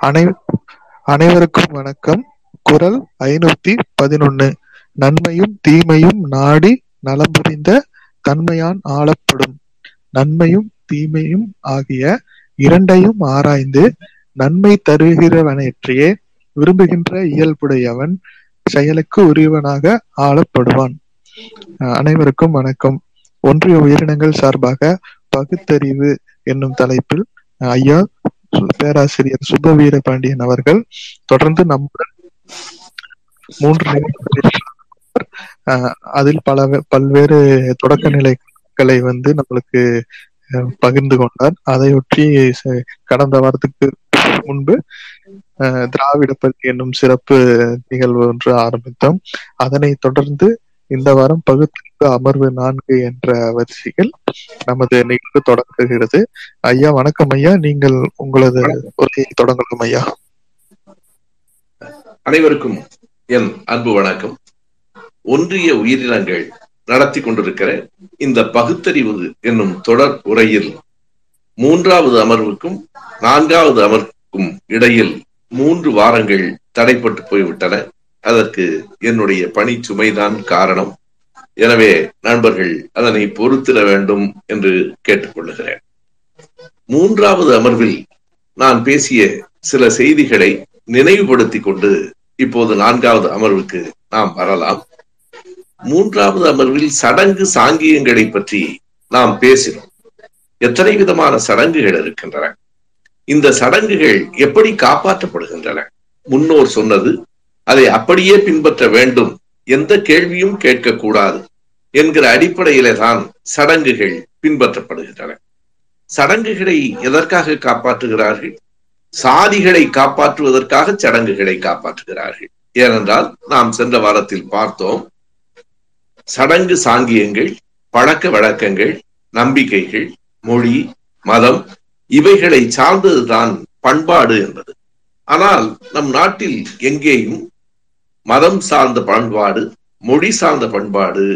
அனை அனைவருக்கும் வணக்கம். குரல் ஐநூத்தி பதினொன்னு. நன்மையும் தீமையும் நாடி நலம் புரிந்த தன்மையான் ஆளப்படும். நன்மையும் தீமையும் ஆகிய இரண்டையும் ஆராய்ந்து நன்மை தருகிறவனற்றையே விரும்புகின்ற இயல்புடையவன் செயலுக்கு உரியவனாக ஆளப்படுவான். அனைவருக்கும் வணக்கம். ஒன்றிய உயிரினங்கள் சார்பாக பகுத்தறிவு என்னும் தலைப்பில் ஐயா பேராசிரியர் சுபவீர பாண்டியன் அவர்கள் தொடர்ந்து நம்முடன் மூன்று அஹ் அதில் பல பல்வேறு தொடக்க நிலைகளை வந்து நம்மளுக்கு அஹ், பகிர்ந்து கொண்டார். அதையொற்றி கடந்த வாரத்துக்கு முன்பு அஹ், திராவிட பள்ளி என்னும் சிறப்பு நிகழ்வு ஒன்று ஆரம்பித்தோம். அதனை தொடர்ந்து இந்த வாரம் பகுத்தறிவு அமர்வு நான்கு என்ற வரிசையில் நமது நிகழ்வு தொடங்குகிறது. ஐயா வணக்கம் ஐயா. நீங்கள் உங்களது உரையை தொடங்கலாம் ஐயா. அனைவருக்கும் என் அன்பு வணக்கம். ஒன்றிய உயிரினங்கள் நடத்தி கொண்டிருக்கிற இந்த பகுத்தறிவு என்னும் தொடர் உரையில் மூன்றாவது அமர்வுக்கும் நான்காவது அமர்வுக்கும் இடையில் மூன்று வாரங்கள் தடைப்பட்டு போய்விட்டன. அதற்கு என்னுடைய பணி சுமைதான் காரணம். எனவே நண்பர்கள் அதனை பொறுத்திட வேண்டும் என்று கேட்டுக்கொள்ளுகிறேன். மூன்றாவது அமர்வில் நான் பேசிய சில செய்திகளை நினைவுபடுத்திக் கொண்டு இப்போது நான்காவது அமர்வுக்கு நாம் வரலாம். மூன்றாவது அமர்வில் சடங்கு சாங்கியங்களை பற்றி நாம் பேசினோம். எத்தனை விதமான சடங்குகள் இருக்கின்றன? இந்த சடங்குகள் எப்படி காப்பாற்றப்படுகின்றன? முன்னோர் சொன்னது அதை அப்படியே பின்பற்ற வேண்டும். எந்த கேள்வியும் கேட்கக்கூடாது என்கிற அடிப்படையிலே தான் சடங்குகள் பின்பற்றப்படுகின்றன. சடங்குகளை எதற்காக காப்பாற்றுகிறார்கள்? சாதிகளை காப்பாற்றுவதற்காக சடங்குகளை காப்பாற்றுகிறார்கள். ஏனென்றால் நாம் சென்ற வாரத்தில் பார்த்தோம் சடங்கு சாங்கியங்கள் பழக்க வழக்கங்கள் நம்பிக்கைகள் மொழி மதம் இவைகளை சார்ந்ததுதான் பண்பாடு என்பது. ஆனால் நம் நாட்டில் எங்கேயும் மதம் சார்ந்த பண்பாடு மொழி சார்ந்த பண்பாடு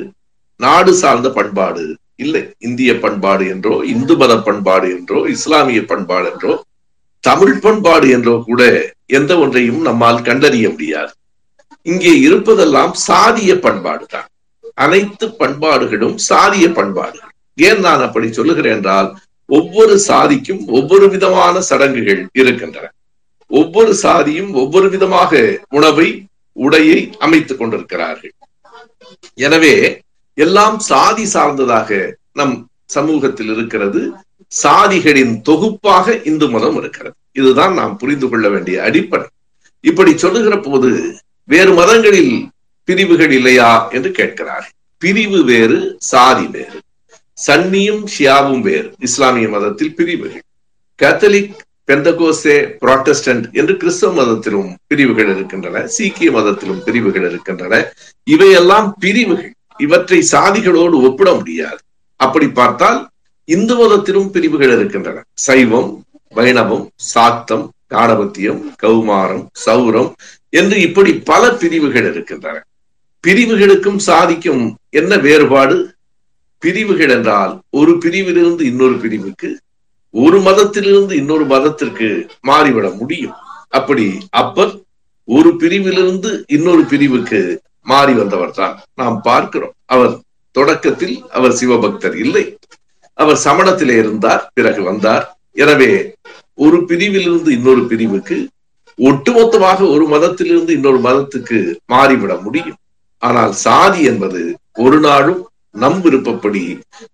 நாடு சார்ந்த பண்பாடு இல்லை இந்திய பண்பாடு என்றோ இந்து மத பண்பாடு என்றோ இஸ்லாமிய பண்பாடு என்றோ தமிழ் பண்பாடு என்றோ கூட எந்த ஒன்றையும் நம்மால் கண்டறிய முடியாது. இங்கே இருப்பதெல்லாம் சாதிய பண்பாடு தான். அனைத்து பண்பாடுகளும் சாதிய பண்பாடுகள் ஏன் நான் அப்படி சொல்லுகிறேன் என்றால் ஒவ்வொரு சாதிக்கும் ஒவ்வொரு விதமான சடங்குகள் இருக்கின்றன. ஒவ்வொரு சாதியும் ஒவ்வொரு விதமாக உணவை உடையை அமைத்துக் கொண்டிருக்கிறார்கள். எனவே எல்லாம் சாதி சார்ந்ததாக நம் சமூகத்தில் இருக்கிறது. சாதிகளின் தொகுப்பாக இந்து மதம் இருக்கிறது. இதுதான் நாம் புரிந்து கொள்ள வேண்டிய அடிப்படை. இப்படி சொல்லுகிற போது வேறு மதங்களில் பிரிவுகள் இல்லையா என்று கேட்கிறார் பிரிவு வேறு சாதி வேறு. சன்னியும் ஷியாவும் வேறு. இஸ்லாமிய மதத்தில் பிரிவுகள். கேத்தலிக் பெந்தகோசே புராட்டஸ்டன்ட் என்று கிறிஸ்தவ மதத்திலும் பிரிவுகள் இருக்கின்றன சீக்கிய மதத்திலும் பிரிவுகள் இருக்கின்றன. இவையெல்லாம் பிரிவுகள். இவற்றை சாதிகளோடு ஒப்பிட முடியாது. அப்படி பார்த்தால் இந்து மதத்திலும் பிரிவுகள் இருக்கின்றன. சைவம் வைணவம் சாத்தம் காணபத்தியம் கௌமாரம் சௌரம் என்று இப்படி பல பிரிவுகள் இருக்கின்றன. பிரிவுகளுக்கும் சாதிக்கும் என்ன வேறுபாடு? பிரிவுகள் என்றால் ஒரு பிரிவிலிருந்து இன்னொரு பிரிவுக்கு ஒரு மதத்திலிருந்து இன்னொரு மதத்திற்கு மாறிவிட முடியும். அப்படி அப்பர் ஒரு பிரிவிலிருந்து இன்னொரு பிரிவுக்கு மாறி வந்தவர் தான் நாம் பார்க்கிறோம். அவர் தொடக்கத்தில் அவர் சிவபக்தர் இல்லை. அவர் சமணத்திலே இருந்தார் பிறகு வந்தார். எனவே ஒரு பிரிவிலிருந்து இன்னொரு பிரிவுக்கு ஒட்டுமொத்தமாக ஒரு மதத்திலிருந்து இன்னொரு மதத்துக்கு மாறிவிட முடியும். ஆனால் சாதி என்பது ஒரு நாளும் நம் விருப்பப்படி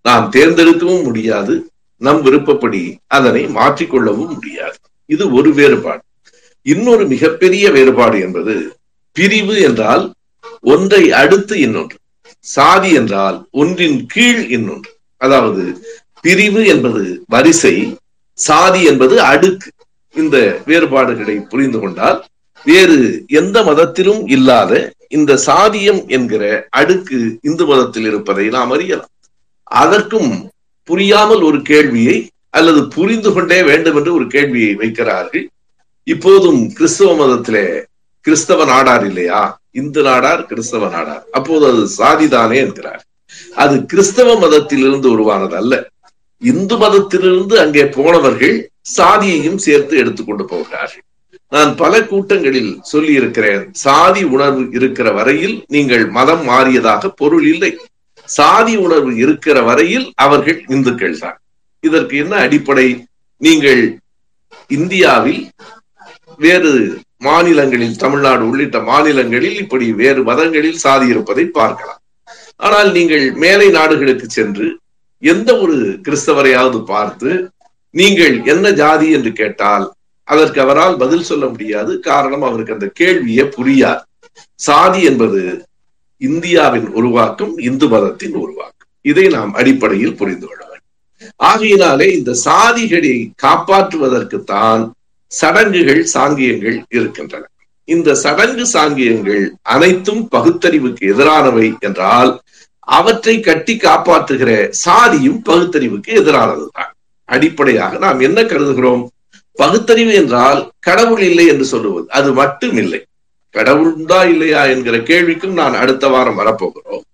நாம் தேர்ந்தெடுக்கவும் முடியாது நம் விருப்பப்படி அதனை மாற்றிக்கொள்ளவும் முடியாது. இது ஒரு வேறுபாடு. இன்னொரு மிகப்பெரிய வேறுபாடு என்பது பிரிவு என்றால் ஒன்றை அடுத்து இன்னொன்று சாதி என்றால் ஒன்றின் கீழ் இன்னொன்று. அதாவது பிரிவு என்பது வரிசை சாதி என்பது அடுக்கு. இந்த வேறுபாடுகளை புரிந்து கொண்டால் வேறு எந்த மதத்திலும் இல்லாத இந்த சாதியம் என்கிற அடுக்கு இந்து மதத்தில் இருப்பதை நாம் அறியலாம். அதற்கும் புரியாமல் ஒரு கேள்வியை அல்லது புரிந்து கொண்டே வேண்டும் என்று ஒரு கேள்வியை வைக்கிறார்கள். இப்போதும் கிறிஸ்தவ மதத்திலே கிறிஸ்தவ நாடார் இல்லையா? இந்து நாடார் கிறிஸ்தவ நாடார். அப்போது அது சாதிதானே என்கிறார். அது கிறிஸ்தவ மதத்திலிருந்து உருவானது அல்ல இந்து மதத்திலிருந்து அங்கே போனவர்கள் சாதியையும் சேர்த்து எடுத்துக்கொண்டு போகிறார்கள். நான் பல கூட்டங்களில் சொல்லி இருக்கிறேன் சாதி உணர்வு இருக்கிற வரையில் நீங்கள் மதம் மாறியதாக பொருள் இல்லை. சாதி உணர்வு இருக்கிற வரையில் அவர்கள் இந்துக்கள் தான். இதற்கு என்ன அடிப்படை? நீங்கள் இந்தியாவில் வேறு மாநிலங்களில் தமிழ்நாடு உள்ளிட்ட மாநிலங்களில் இப்படி வேறு மதங்களில் சாதி இருப்பதை பார்க்கலாம். ஆனால் நீங்கள் மேலை நாடுகளுக்கு சென்று எந்த ஒரு கிறிஸ்தவரையாவது பார்த்து நீங்கள் என்ன ஜாதி என்று கேட்டால் அதற்கு அவரால் பதில் சொல்ல முடியாது. காரணம் அவருக்கு அந்த கேள்வியே புரியாது. சாதி என்பது இந்தியாவின் உருவாக்கம் இந்து மதத்தின் உருவாக்கம். இதை நாம் அடிப்படையில் புரிந்து கொள்ள வேண்டும். ஆகையினாலே இந்த சாதிகளை காப்பாற்றுவதற்குத்தான் சடங்குகள் சாங்கியங்கள் இருக்கின்றன. இந்த சடங்கு சாங்கியங்கள் அனைத்தும் பகுத்தறிவுக்கு எதிரானவை என்றால் அவற்றை கட்டி காப்பாற்றுகிற சாதியும் பகுத்தறிவுக்கு எதிரானதுதான். அடிப்படையாக நாம் என்ன கருதுகிறோம்? பகுத்தறிவு என்றால் கடவுள் இல்லை என்று சொல்லுவது. அது மட்டும் இல்லை கடவுள்தா இல்லையா என்கிற கேள்விக்கும் நான் அடுத்த வாரம் வரப்போகிறோம்.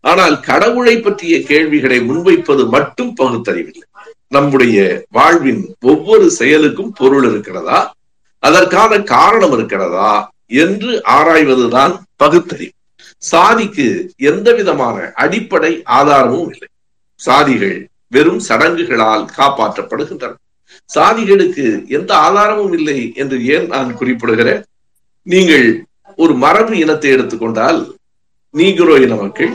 ஆனால் கடவுளை பற்றிய கேள்விகளை முன்வைப்பது மட்டும் பகுத்தறிவில்லை. நம்முடைய வாழ்வின் ஒவ்வொரு செயலுக்கும் பொருள் இருக்கிறதா? அதற்கான காரணம் இருக்கிறதா? என்று ஆராய்வதுதான் பகுத்தறிவு. சாதிக்கு எந்த விதமான அடிப்படை ஆதாரமும் இல்லை. சாதிகள் வெறும் சடங்குகளால் காப்பாற்றப்படுகின்றன. சாதிகளுக்கு எந்த ஆதாரமும் இல்லை என்று ஏன் நான் குறிப்பிடுகிறேன்? நீங்கள் ஒரு மரபு இனத்தை எடுத்துக்கொண்டால் நீகுரோ இன மக்கள்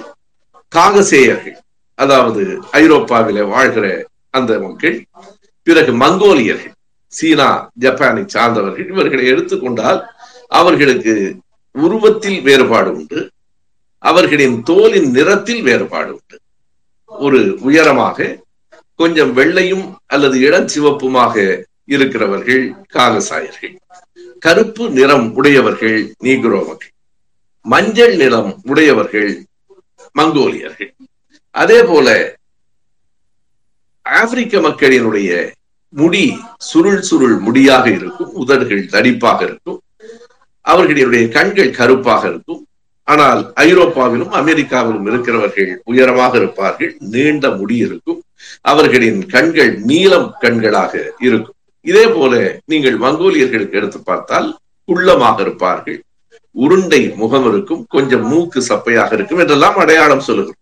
காகசேயர்கள் அதாவது ஐரோப்பாவில வாழ்கிற அந்த மக்கள் பிறகு மங்கோலியர்கள் சீனா ஜப்பானை சார்ந்தவர்கள் இவர்களை எடுத்துக்கொண்டால் அவர்களுக்கு உருவத்தில் வேறுபாடு உண்டு அவர்களின் தோலின் நிறத்தில் வேறுபாடு உண்டு. ஒரு உயரமாக கொஞ்சம் வெள்ளையும் அல்லது இளஞ்சிவப்புமாக இருக்கிறவர்கள் காகசாயர்கள். கருப்பு நிறம் உடையவர்கள் நீக்ரோ மக்கள் மஞ்சள் நிறம் உடையவர்கள் மங்கோலியர்கள். அதே போல ஆப்பிரிக்க மக்களினுடைய முடி சுருள் சுருள் முடியாக இருக்கும் உதடுகள் தடிப்பாக இருக்கும் அவர்களுடைய கண்கள் கருப்பாக இருக்கும். ஆனால் ஐரோப்பாவிலும் அமெரிக்காவிலும் இருக்கிறவர்கள் உயரமாக இருப்பார்கள் நீண்ட முடி இருக்கும் அவர்களின் கண்கள் நீலம் கண்களாக இருக்கும். இதே போல நீங்கள் மங்கோலியர்களுக்கு எடுத்து பார்த்தால் குள்ளமாக இருப்பார்கள். உருண்டை முகம் இருக்கும் கொஞ்சம் மூக்கு சப்பையாக இருக்கும் என்றெல்லாம் அடையாளம் சொல்லுகிறோம்.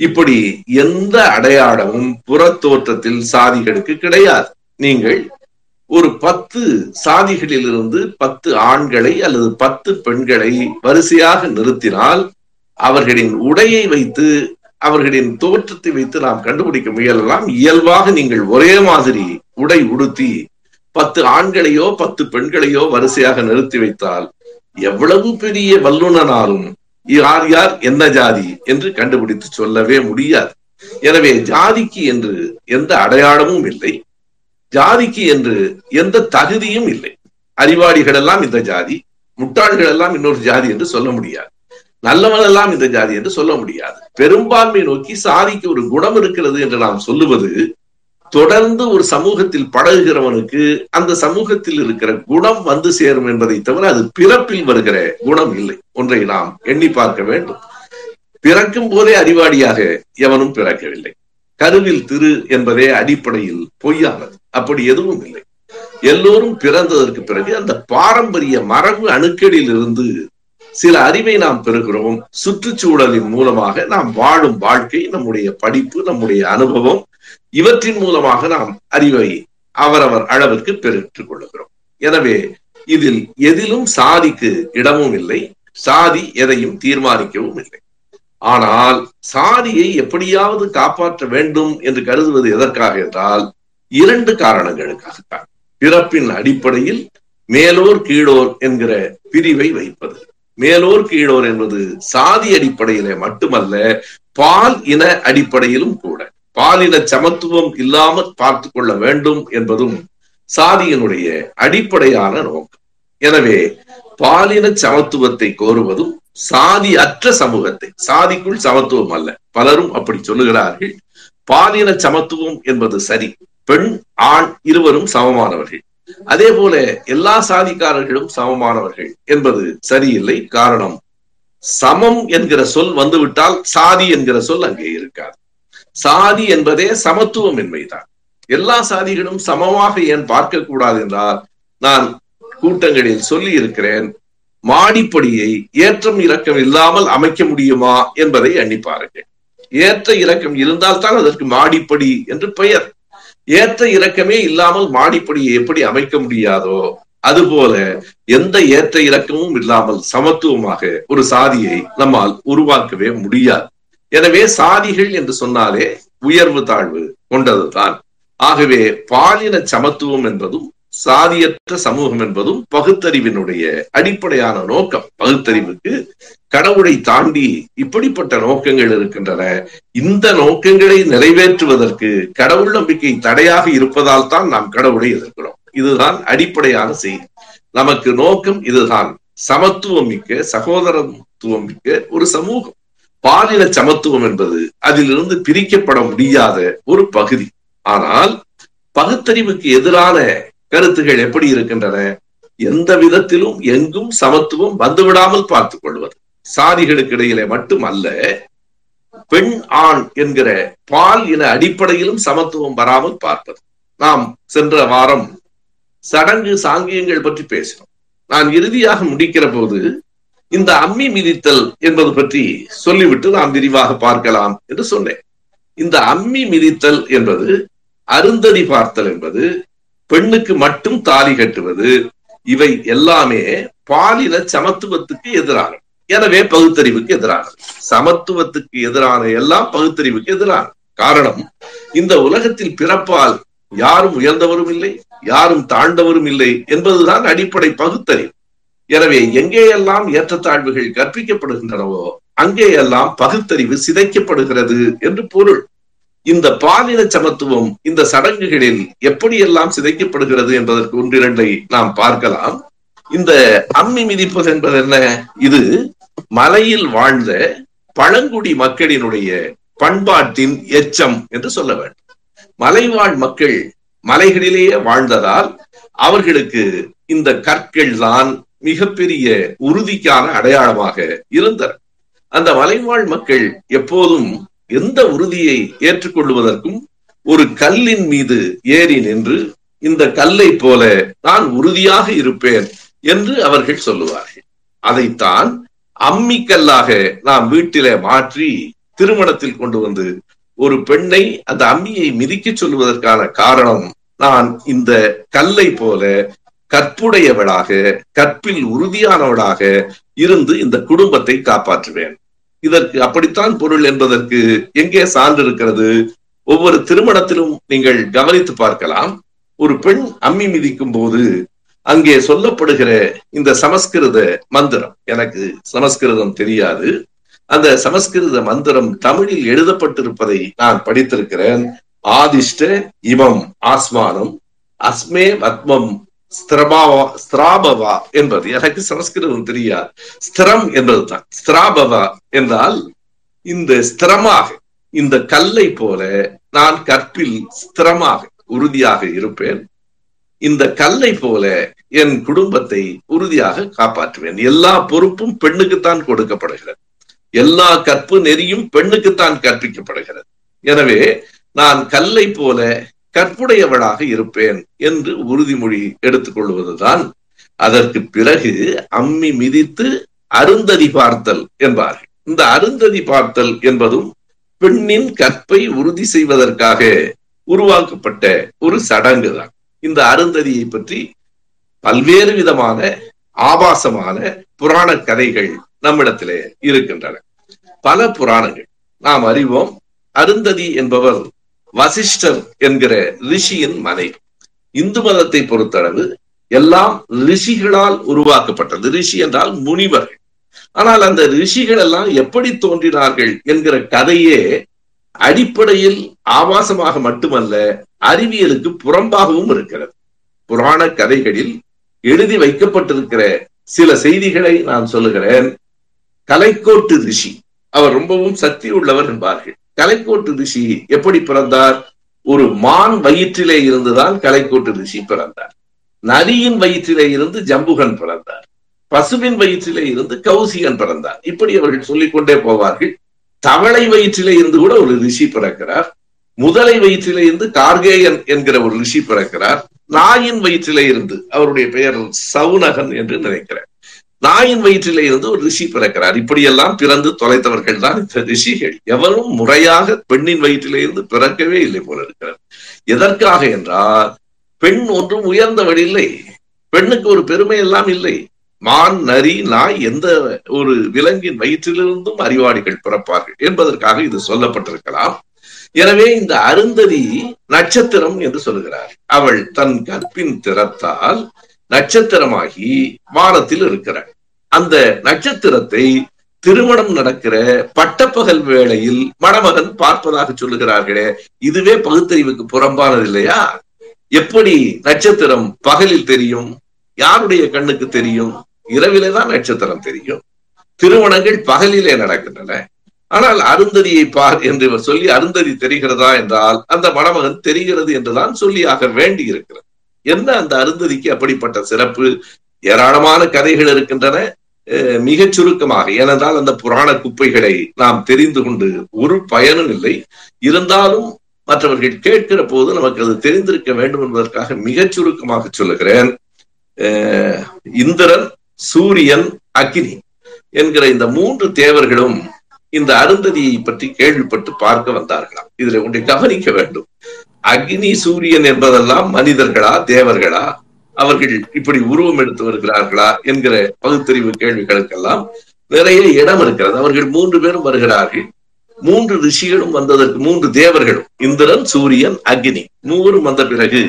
இப்படி எந்த அடையாளமும் புற தோற்றத்தில் சாதிகளுக்கு கிடையாது. நீங்கள் ஒரு பத்து சாதிகளில் இருந்து பத்து ஆண்களை அல்லது பத்து பெண்களை வரிசையாக நிறுத்தினால் அவர்களின் உடையை வைத்து அவர்களின் தோற்றத்தை வைத்து நாம் கண்டுபிடிக்க முயலலாம். இயல்பாக நீங்கள் ஒரே மாதிரி உடை உடுத்தி பத்து ஆண்களையோ பத்து பெண்களையோ வரிசையாக நிறுத்தி வைத்தால் எவ்வளவு பெரிய வல்லுனனாலும் யார் யார் என்ன ஜாதி என்று கண்டுபிடித்து சொல்லவே முடியாது. எனவே ஜாதிக்கு என்று எந்த அடையாளமும் இல்லை. ஜாதிக்கு என்று எந்த தகுதியும் இல்லை. அறிவாளிகள் எல்லாம் இந்த ஜாதி முட்டாள்கள் எல்லாம் இன்னொரு ஜாதி என்று சொல்ல முடியாது. நல்லவன் எல்லாம் இந்த ஜாதி என்று சொல்ல முடியாது. பெரும்பான்மை நோக்கி சாதிக்கு ஒரு குணம் இருக்கிறது என்று நாம் சொல்லுவது தொடர்ந்து ஒரு சமூகத்தில் பழகுகிறவனுக்கு அந்த சமூகத்தில் இருக்கிற குணம் வந்து சேரும் என்பதை தவிர அது பிறப்பில் வருகிற குணம் இல்லை. ஒன்றை நாம் எண்ணி பார்க்க வேண்டும். பிறக்கும் போதே அறிவாளியாக எவனும் பிறக்கவில்லை. கருவில் திரு என்பதே அடிப்படையில் பொய்யானது. அப்படி எதுவும் இல்லை. எல்லோரும் பிறந்ததற்கு பிறகு அந்த பாரம்பரிய மரபு அணுக்களில் இருந்து சில அறிவை நாம் பெறுகிறோம். சுற்றுச்சூழலின் மூலமாக நாம் வாழும் வாழ்க்கை நம்முடைய படிப்பு நம்முடைய அனுபவம் இவற்றின் மூலமாக நாம் அறிவை அவரவர் அளவிற்கு பெற்றுக் கொள்ளுகிறோம் எனவே இதில் எதிலும் சாதிக்கு இடமும் இல்லை சாதி எதையும் தீர்மானிக்கவும் இல்லை. ஆனால் சாதியை எப்படியாவது காப்பாற்ற வேண்டும் என்று கருதுவது எதற்காக என்றால் இரண்டு காரணங்களுக்காகத்தான். பிறப்பின் அடிப்படையில் மேலோர் கீழோர் என்கிற பிரிவை வைப்பது. மேலோர் கீழோர் என்பது சாதி அடிப்படையில மட்டுமல்ல பால் இன அடிப்படையிலும் கூட. பாலின சமத்துவம் இல்லாமல் பார்த்து கொள்ள வேண்டும் என்பதும் சாதியினுடைய அடிப்படையான நோக்கம். எனவே பாலின சமத்துவத்தை கோருவதும் சாதி அற்ற சமூகத்தை சாதிக்குள் சமத்துவம் அல்ல பலரும் அப்படி சொல்லுகிறார்கள். பாலின சமத்துவம் என்பது சரி பெண் ஆண் இருவரும் சமமானவர்கள். அதே போல எல்லா சாதிக்காரர்களும் சமமானவர்கள் என்பது சரியில்லை. காரணம் சமம் என்கிற சொல் வந்துவிட்டால் சாதி என்கிற சொல் அங்கே இருக்காது. சாதி என்பதே சமத்துவம் என்பதுதான் எல்லா சாதிகளும் சமமாக ஏன் பார்க்க கூடாது என்றால் நான் கூட்டங்களில் சொல்லி இருக்கிறேன் மாடிப்படியை ஏற்றம் இறக்கம் இல்லாமல் அமைக்க முடியுமா என்பதை எண்ணி பாருங்கள். ஏற்ற இறக்கம் இருந்தால்தான் அதற்கு மாடிப்படி என்று பெயர். ஏற்ற இறக்கமே இல்லாமல் மாடிப்படியை எப்படி அமைக்க முடியாதோ அதுபோல எந்த ஏற்ற இறக்கமும் இல்லாமல் சமத்துவமாக ஒரு சாதியை நம்மால் உருவாக்கவே முடியாது. எனவே சாதிகள் என்று சொன்னாலே உயர்வு தாழ்வு கொண்டதுதான். ஆகவே பாலின சமத்துவம் என்பதும் சாதியற்ற சமூகம் என்பதும் பகுத்தறிவினுடைய அடிப்படையான நோக்கம். பகுத்தறிவுக்கு கடவுளை தாண்டி இப்படிப்பட்ட நோக்கங்கள் இருக்கின்றன. இந்த நோக்கங்களை நிறைவேற்றுவதற்கு கடவுள் நம்பிக்கை தடையாக இருப்பதால் தான் நாம் கடவுளை எதிர்க்கிறோம். இதுதான் அடிப்படையான செய்தி. நமக்கு நோக்கம் இதுதான். சமத்துவம் மிக்க சகோதரத்துவம் மிக்க ஒரு சமூகம். பாலின சமத்துவம் என்பது அதிலிருந்து பிரிக்கப்பட முடியாத ஒரு பகுதி. ஆனால் பகுத்தறிவுக்கு எதிரான கருத்துகள் எப்படி இருக்கின்றன? எந்த விதத்திலும் எங்கும் சமத்துவம் வந்துவிடாமல் பார்த்துக் கொள்வது. சாதிகளுக்கு இடையிலே மட்டுமல்ல பெண் ஆண் என்கிற பால் இன அடிப்படையிலும் சமத்துவம் வராமல் பார்ப்பது. நாம் சென்ற வாரம் சடங்கு சாங்கியங்கள் பற்றி பேசினோம். நான் இறுதியாக முடிக்கிற போது இந்த அம்மி மிதித்தல் என்பது பற்றி சொல்லிவிட்டு நாம் விரிவாக பார்க்கலாம் என்று சொன்னேன். இந்த அம்மி மிதித்தல் என்பது அருந்ததி பார்த்தல் என்பது பெண்ணுக்கு மட்டும் தாலி கட்டுவது இவை எல்லாமே பாலின சமத்துவத்துக்கு எதிரானது எனவே பகுத்தறிவுக்கு எதிரானது சமத்துவத்துக்கு எதிரான எல்லாம் பகுத்தறிவுக்கு எதிரானது காரணம் இந்த உலகத்தில் பிறப்பால் யாரும் உயர்ந்தவரும் இல்லை யாரும் தாழ்ந்தவரும் இல்லை என்பதுதான் அடிப்படை பகுத்தறிவு. எனவே எங்கேயெல்லாம் ஏற்றத்தாழ்வுகள் கற்பிக்கப்படுகின்றனவோ அங்கேயெல்லாம் பகுத்தறிவு சிதைக்கப்படுகிறது என்று பொருள். இந்த பாலின சமத்துவம் இந்த சடங்குகளில் எப்படியெல்லாம் சிதைக்கப்படுகிறது என்பதற்கு ஒன்றிரண்டை நாம் பார்க்கலாம். இந்த அம்மி மிதிப்பது என்பது என்ன? இது மலையில் வாழ்ந்த பழங்குடி மக்களினுடைய பண்பாட்டின் எச்சம் என்று சொல்ல வேண்டும். மலைவாழ் மக்கள் மலைகளிலேயே வாழ்ந்ததால் அவர்களுக்கு இந்த கற்கள் தான் மிகப்பெரிய உறுதிக்கான அடையாளமாக இருந்தார் அந்த மலைவாழ் மக்கள் எப்போதும் எந்த உறுதியை ஏற்றுக்கொள்வதற்கும் ஒரு கல்லின் மீது ஏறி நின்று இந்த கல்லை போல நான் உறுதியாக இருப்பேன் என்று அவர்கள் சொல்லுவார்கள். அதைத்தான் அம்மிக்கல்லாக நாம் வீட்டிலே மாற்றி திருமணத்தில் கொண்டு வந்து ஒரு பெண்ணை அந்த அம்மியை மிதிக்க சொல்லுவதற்கான காரணம் நான் இந்த கல்லை போல கற்புடையவளாக கற்பில் உறுதியானவளாக இருந்து இந்த குடும்பத்தை காப்பாற்றுவேன். இதற்கு அப்படித்தான் பொருள் என்பதற்கு எங்கே சான்று இருக்கிறது? ஒவ்வொரு திருமணத்திலும் நீங்கள் கவனித்து பார்க்கலாம். ஒரு பெண் அம்மி மிதிக்கும் போது அங்கே சொல்லப்படுகிற இந்த சமஸ்கிருத மந்திரம் எனக்கு சமஸ்கிருதம் தெரியாது. அந்த சமஸ்கிருத மந்திரம் தமிழில் எழுதப்பட்டிருப்பதை நான் படித்திருக்கிறேன். ஆதிஷ்ட இமம் ஆஸ்மானம் அஸ்மே பத்மம் ஸ்திரபாவா ஸ்திராபவா என்பது எனக்கு சமஸ்கிருதம் தெரியாது. ஸ்திரம் என்பதுதான். ஸ்திராபவா என்றால் இந்த ஸ்திரமாக இந்த கல்லை போல நான் கற்பில் ஸ்திரமாக உறுதியாக இருப்பேன். இந்த கல்லை போல என் குடும்பத்தை உறுதியாக காப்பாற்றுவேன். எல்லா பொறுப்பும் பெண்ணுக்குத்தான் கொடுக்கப்படுகிறது. எல்லா கற்பு நெறியும் பெண்ணுக்குத்தான் கற்பிக்கப்படுகிறது. எனவே நான் கல்லை போல கற்புடையவளாக இருப்பேன் என்று உறுதிமொழி எடுத்துக் கொள்வதுதான் அதற்கு பிறகு அம்மி மிதித்து அருந்ததி பார்த்தல் என்பார்கள். இந்த அருந்ததி பார்த்தல் என்பதும் பெண்ணின் கற்பை உறுதி செய்வதற்காக உருவாக்கப்பட்ட ஒரு சடங்கு தான் இந்த அருந்ததியை பற்றி பல்வேறு விதமான ஆபாசமான புராண கதைகள் நம்மிடத்திலே இருக்கின்றன. பல புராணங்கள். நாம் அறிவோம் அருந்ததி என்பவர் வசிஷ்டர் என்கிற ரிஷியின் மனைவி இந்து மதத்தை பொறுத்தளவு எல்லாம் ரிஷிகளால் உருவாக்கப்பட்டது. ரிஷி என்றால் முனிவர்கள். ஆனால் அந்த ரிஷிகள் எல்லாம் எப்படி தோன்றினார்கள் என்கிற கதையே அடிப்படையில் ஆபாசமாக மட்டுமல்ல அறிவியலுக்கு புறம்பாகவும் இருக்கிறது. புராண கதைகளில் எழுதி வைக்கப்பட்டிருக்கிற சில செய்திகளை நான் சொல்லுகிறேன். கலைக்கோட்டு ரிஷி. அவர் ரொம்பவும் சக்தி உள்ளவர் என்பார்கள். கலைக்கோட்டு ரிஷி எப்படி பிறந்தார்? ஒரு மான் வயிற்றிலே இருந்துதான் கலைக்கோட்டு ரிஷி பிறந்தார். நரியின் வயிற்றிலே இருந்து ஜம்புகன் பிறந்தார். பசுவின் வயிற்றிலே இருந்து கௌசிகன் பிறந்தார். இப்படி அவர்கள் சொல்லிக்கொண்டே போவார்கள். தவளை வயிற்றிலே இருந்து கூட ஒரு ரிஷி பிறக்கிறார். முதலை வயிற்றிலே இருந்து கார்கேயன் என்கிற ஒரு ரிஷி பிறக்கிறார். நாயின் வயிற்றிலே இருந்து அவருடைய பெயர் சவுனகன் என்று நினைக்கிறேன். நாயின் வயிற்றிலே இருந்து ஒரு ரிஷி பிறக்கிறார். இப்படியெல்லாம் பிறந்து தொலைத்தவர்கள் தான் இந்த ரிஷிகள். எவரும் முறையாக பெண்ணின் வயிற்றிலே இருந்து பிறக்கவே இல்லை போல இருக்கிறார் எதற்காக என்றால் பெண் ஒன்றும் உயர்ந்தவள் இல்லை. பெண்ணுக்கு ஒரு பெருமை எல்லாம் இல்லை. மான் நரி நாய் எந்த ஒரு விலங்கின் வயிற்றிலிருந்தும் அறிவாளிகள் பிறப்பார்கள் என்பதற்காக இது சொல்லப்பட்டிருக்கலாம். எனவே இந்த அருந்ததி நட்சத்திரம் என்று சொல்கிறார். அவள் தன் கற்பின் திறத்தால் நட்சத்திரமாகி வானத்தில் இருக்கிறார் அந்த நட்சத்திரத்தை திருமணம் நடக்கிற பட்டப்பகல் வேளையில் மணமகன் பார்ப்பதாக சொல்லுகிறார்களே இதுவே பகுத்தறிவுக்கு புறம்பானது இல்லையா? எப்படி நட்சத்திரம் பகலில் தெரியும் யாருடைய கண்ணுக்கு தெரியும்? இரவிலே தான் நட்சத்திரம் தெரியும். திருமணங்கள் பகலிலே நடக்கின்றன. ஆனால் அருந்ததியை பார் என்று இவர் சொல்லி அருந்ததி தெரிகிறதா என்றால் அந்த மணமகன் தெரிகிறது என்றுதான் சொல்லியாக வேண்டி இருக்கிறது என்ன அந்த அருந்ததிக்கு அப்படிப்பட்ட சிறப்பு? ஏராளமான கதைகள் இருக்கின்றன. மிகச் சுருக்கமாக ஏனென்றால் அந்த புராண குப்பைகளை நாம் தெரிந்து கொண்டு ஒரு பயனும் இல்லை. இருந்தாலும் மற்றவர்கள் கேட்கிற போது நமக்கு அது தெரிந்திருக்க வேண்டும் என்பதற்காக மிகச் சுருக்கமாக சொல்லுகிறேன். இந்திரன் சூரியன் அக்னி என்கிற இந்த மூன்று தேவர்களும் இந்த அருந்ததியை பற்றி கேள்விப்பட்டு பார்க்க வந்தார்களாம். இதுல ஒன்றை கவனிக்க வேண்டும். அக்னி சூரியன் என்பதெல்லாம் மனிதர்களா தேவர்களா? அவர்கள் இப்படி உருவம் எடுத்து வருகிறார்களா என்கிற பகுத்தறிவு கேள்விகளுக்கெல்லாம் நிறைய இடம் இருக்கிறது. அவர்கள் மூன்று பேரும் வருகிறார்கள். மூன்று ரிஷிகளும் வந்ததற்கு மூன்று தேவர்களும் இந்திரன் சூரியன் அக்னி மூவரும் வந்த பிறகு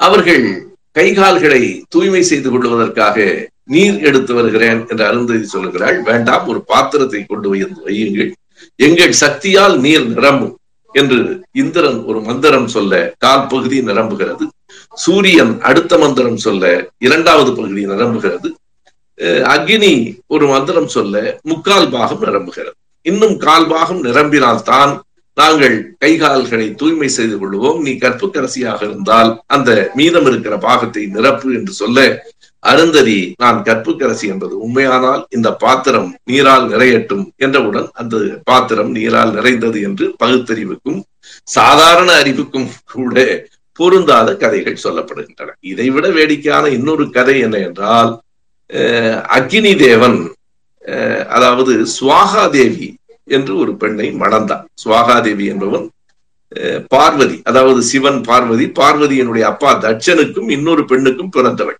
அவர்கள் கைகால்களை தூய்மை செய்து கொள்வதற்காக நீர் எடுத்து வருகிறேன் என்று அருந்ததி சொல்லுகிறாள். வேண்டாம் ஒரு பாத்திரத்தை கொண்டு வையுங்கள். எங்கள் சக்தியால் நீர் நிரம்பும். என்று இந்திரன் ஒரு மந்திரம் சொல்ல கால் பகுதி நிரம்புகிறது. சூரியன் அடுத்த மந்திரம் சொல்ல இரண்டாவது பகுதி நிரம்புகிறது. அக்னி ஒரு மந்திரம் சொல்ல முக்கால் பாகம் நிரம்புகிறது. இன்னும் கால் பாகம் நிரம்பினால்தான் நாங்கள் கைகால்களை தூய்மை செய்து கொள்வோம். நீ கற்புக்கரசியாக இருந்தால் அந்த மீதம் இருக்கிற பாகத்தை நிரப்பு என்று சொல்ல அருந்ததி நான் கற்புக்கரசி என்பது. உண்மையானால் இந்த பாத்திரம் நீரால் நிறையட்டும் என்றவுடன் அந்த பாத்திரம் நீரால் நிறைந்தது என்று பகுத்தறிவுக்கும் சாதாரண அறிவுக்கும் கூட பொருந்தாத கதைகள் சொல்லப்படுகின்றன. இதைவிட வேடிக்கையான இன்னொரு கதை என்ன என்றால் அக்னி தேவன் அதாவது சுவாகா தேவி என்று ஒரு பெண்ணை மணந்தான். சுவாகா தேவி என்பவன் பார்வதி அதாவது சிவன் பார்வதி பார்வதியினுடைய அப்பா தட்சனுக்கும் இன்னொரு பெண்ணுக்கும் பிறந்தவள்.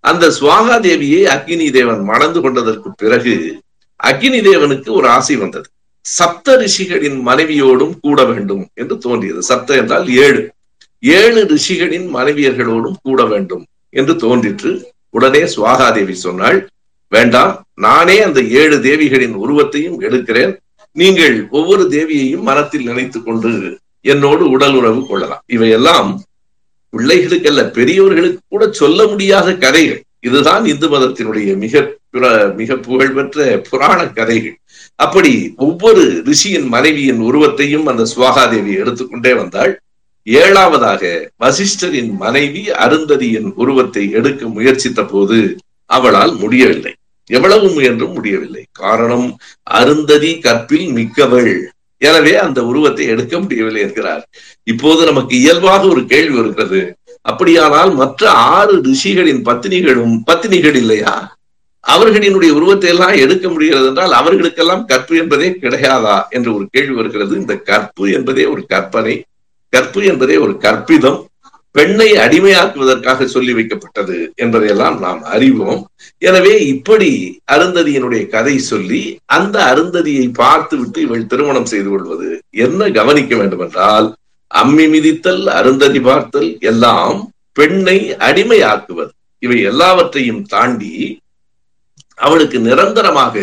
அந்த சுவாகா தேவியை அக்னி தேவன் மணந்து கொண்டதற்கு பிறகு அக்னி தேவனுக்கு ஒரு ஆசை வந்தது. சப்த ரிஷிகளின் மனைவியோடும் கூட வேண்டும் என்று தோன்றியது. சப்த என்றால் ஏழு. ஏழு ரிஷிகளின் மனைவியர்களோடும் கூட வேண்டும் என்று தோன்றிற்று. உடனே சுவாகாதேவி சொன்னாள் வேண்டாம் நானே அந்த ஏழு தேவிகளின் உருவத்தையும் எடுக்கிறேன். நீங்கள் ஒவ்வொரு தேவியையும் மனத்தில் நினைத்துக் கொண்டு என்னோடு உடல் உறவு கொள்ளலாம். இவையெல்லாம் பிள்ளைகளுக்கல்ல பெரியவர்களுக்கு கூட சொல்ல முடியாத கதைகள். இதுதான் இந்து மதத்தினுடைய மிக மிக புகழ்பெற்ற புராண கதைகள். அப்படி ஒவ்வொரு ரிஷியின் மனைவியின் உருவத்தையும் அந்த சுவாகாதேவி எடுத்துக்கொண்டே வந்தாள். ஏழாவதாக வசிஷ்டரின் மனைவி அருந்ததியின் உருவத்தை எடுக்க முயற்சித்த போது அவளால் முடியவில்லை. எவ்வளவு முயன்றும் முடியவில்லை. காரணம் அருந்ததி கற்பில் மிக்கவள். எனவே அந்த உருவத்தை எடுக்க முடியவில்லை என்கிறார். இப்போது நமக்கு இயல்பாக ஒரு கேள்வி இருக்கிறது அப்படியானால் மற்ற ஆறு ரிஷிகளின் பத்தினிகளும் பத்தினிகள் இல்லையா? அவர்களினுடைய உருவத்தை எல்லாம் எடுக்க முடிகிறது என்றால் அவர்களுக்கெல்லாம் கற்பு என்பதே கிடையாதா என்று ஒரு கேள்வி வருகிறது. இந்த கற்பு என்பதே ஒரு கற்பனை கற்பு என்பதே ஒரு கற்பிதம் பெண்ணை அடிமையாக்குவதற்காக சொல்லி வைக்கப்பட்டது என்பதையெல்லாம் நாம் அறிவோம். எனவே இப்படி அருந்ததியினுடைய கதை சொல்லி அந்த அருந்ததியை பார்த்து விட்டு இவள் திருமணம் செய்து கொள்வது என்ன கவனிக்க வேண்டும் என்றால் அம்மி மிதித்தல் அருந்ததி பார்த்தல் எல்லாம் பெண்ணை அடிமையாக்குவது. இவை எல்லாவற்றையும் தாண்டி அவளுக்கு நிரந்தரமாக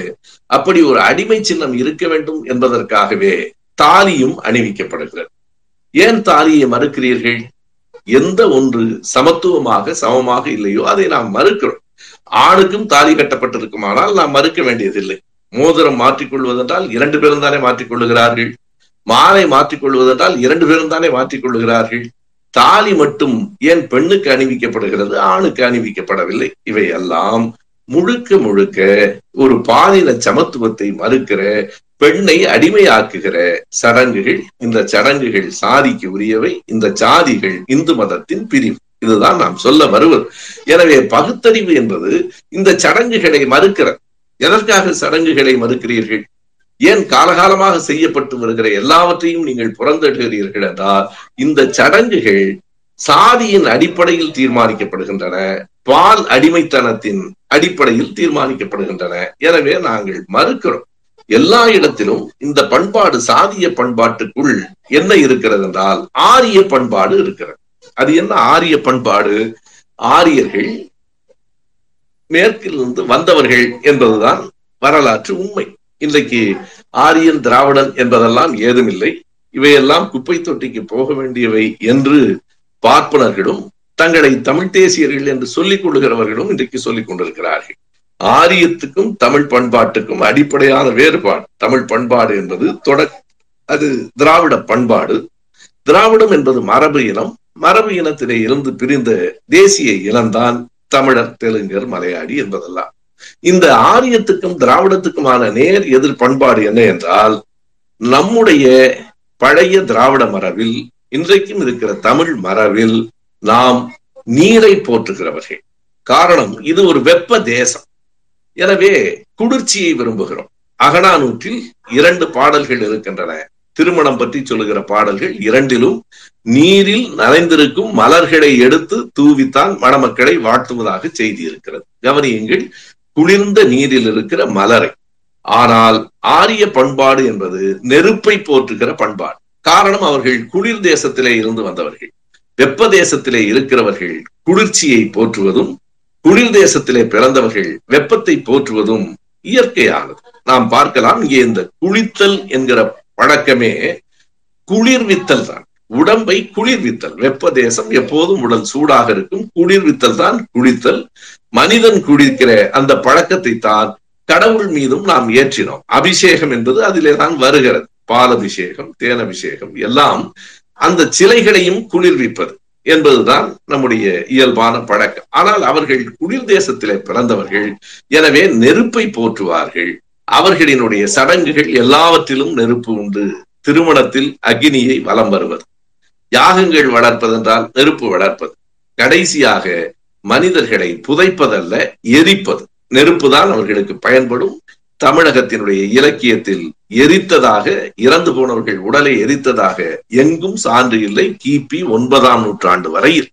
அப்படி ஒரு அடிமை சின்னம் இருக்க வேண்டும் என்பதற்காகவே தாலியும் அணிவிக்கப்படுகிறது. ஏன் தாலியை மறுக்கிறீர்கள்? எந்த ஒன்று சமத்துவமாக சமமாக இல்லையோ அதை நாம் மறுக்கிறோம். ஆணுக்கும் தாலி கட்டப்பட்டிருக்குமானால் நாம் மறுக்க வேண்டியதில்லை. மோதிரம் மாற்றிக்கொள்வதென்றால் இரண்டு பேரும் தானே மாற்றிக்கொள்ளுகிறார்கள். மாலை மாற்றிக்கொள்வதென்றால் இரண்டு பேரும் தானே மாற்றிக்கொள்ளுகிறார்கள். தாலி மட்டும் ஏன் பெண்ணுக்கு அணிவிக்கப்படுகிறது ஆணுக்கு அணிவிக்கப்படவில்லை? இவை எல்லாம் முழுக்க முழுக்க ஒரு பாலின சமத்துவத்தை மறுக்கிற பெண்ணை அடிமையாக்குகிற சடங்குகள் இந்த சடங்குகள் சாதிக்கு உரியவை இந்த சாதிகள் இந்து மதத்தின் பிரிவு. இதுதான் நாம் சொல்ல வருவது எனவே பகுத்தறிவு என்பது இந்த சடங்குகளை மறுக்கிறது எதற்காக சடங்குகளை மறுக்கிறீர்கள்? ஏன் காலகாலமாக செய்யப்பட்டு வருகிற எல்லாவற்றையும் நீங்கள் புறந்தழுகிறீர்கள் என்றால் இந்த சடங்குகள் சாதியின் அடிப்படையில் தீர்மானிக்கப்படுகின்றன பால் அடிமைத்தனத்தின் அடிப்படையில் தீர்மானிக்கப்படுகின்றன. எனவே நாங்கள் மறுக்கிறோம். எல்லா இடத்திலும் இந்த பண்பாடு சாதிய பண்பாட்டுக்குள் என்ன இருக்கிறது என்றால் ஆரிய பண்பாடு இருக்கிறது. அது என்ன ஆரிய பண்பாடு? ஆரியர்கள் மேற்கிலிருந்து வந்தவர்கள் என்பதுதான் வரலாற்று உண்மை. இன்றைக்கு ஆரியன் திராவிடன் என்பதெல்லாம் ஏதுமில்லை. இவையெல்லாம் குப்பை தொட்டிக்கு போக வேண்டியவை என்று பார்ப்பனர்களும் தங்களை தமிழ் தேசியர்கள் என்று சொல்லிக் கொள்கிறவர்களும் இன்றைக்கு சொல்லிக் கொண்டிருக்கிறார்கள். ஆரியத்துக்கும் தமிழ் பண்பாட்டுக்கும் அடிப்படையான வேறுபாடு. தமிழ் பண்பாடு என்பது தொடக் அது திராவிட பண்பாடு. திராவிடம் என்பது மரபு இனம். மரபு இனத்திலே இருந்து பிரிந்த தேசிய இனம்தான் தமிழர் தெலுங்கர் மலையாளி என்பதெல்லாம். இந்த ஆரியத்துக்கும் திராவிடத்துக்குமான நேர் எதிர் பண்பாடு என்ன என்றால் நம்முடைய பழைய திராவிட மரபில் இன்றைக்கும் இருக்கிற தமிழ் மரபில் நாம் நீரை போற்றுகிறவர்கள். காரணம் இது ஒரு வெப்ப தேசம். எனவே குளிர்ச்சியை விரும்புகிறோம். அகனானூற்றில் இரண்டு பாடல்கள் இருக்கின்றன. திருமணம் பற்றி சொல்லுகிற பாடல்கள் இரண்டிலும் நீரில் நனைந்திருக்கும் மலர்களை எடுத்து தூவித்தான் மணமக்களை வாழ்த்துவதாக செய்தி இருக்கிறது. கவனியுங்கள் குளிர்ந்த நீரில் இருக்கிற மலரை. ஆனால் ஆரிய பண்பாடு என்பது நெருப்பை போற்றுகிற பண்பாடு. காரணம் அவர்கள் குளிர் தேசத்திலே இருந்து வந்தவர்கள். வெப்ப தேசத்திலே இருக்கிறவர்கள் குளிர்ச்சியை போற்றுவதும் குளிர் தேசத்திலே பிறந்தவர்கள் வெப்பத்தை போற்றுவதும் இயற்கையானது. நாம் பார்க்கலாம் இங்கே இந்த குளித்தல் என்கிற பழக்கமே குளிர்வித்தல் தான். உடம்பை குளிர்வித்தல் வெப்ப தேசம் எப்போதும் உடல் சூடாக இருக்கும். குளிர்வித்தல் தான் குளித்தல். மனிதன் குளிக்கிற அந்த பழக்கத்தை தான் கடவுள் மீதும் நாம் ஏற்றினோம். அபிஷேகம் என்பது அதிலே தான் வருகிறது. தேன் அபிஷேகம் எல்லாம் அந்த சிலைகளையும் குளிர்விப்பது என்பதுதான் நம்முடைய இயல்பான பழக்கம். ஆனால் அவர்கள் குளிர் தேசத்திலே பிறந்தவர்கள் எனவே நெருப்பை போற்றுவார்கள். அவர்களினுடைய சடங்குகள் எல்லாவற்றிலும் நெருப்பு உண்டு. திருமணத்தில் அக்னியை வலம் வருவது. யாகங்கள் வளர்ப்பதென்றால் நெருப்பு வளர்ப்பது. கடைசியாக மனிதர்களை புதைப்பதல்ல எரிப்பது. நெருப்பு தான் அவர்களுக்கு பயன்படும். தமிழகத்தினுடைய இலக்கியத்தில் எரித்ததாக இறந்து போனவர்கள் உடலை எரித்ததாக எங்கும் சான்று இல்லை. கிபி ஒன்பதாம் நூற்றாண்டு வரையில்.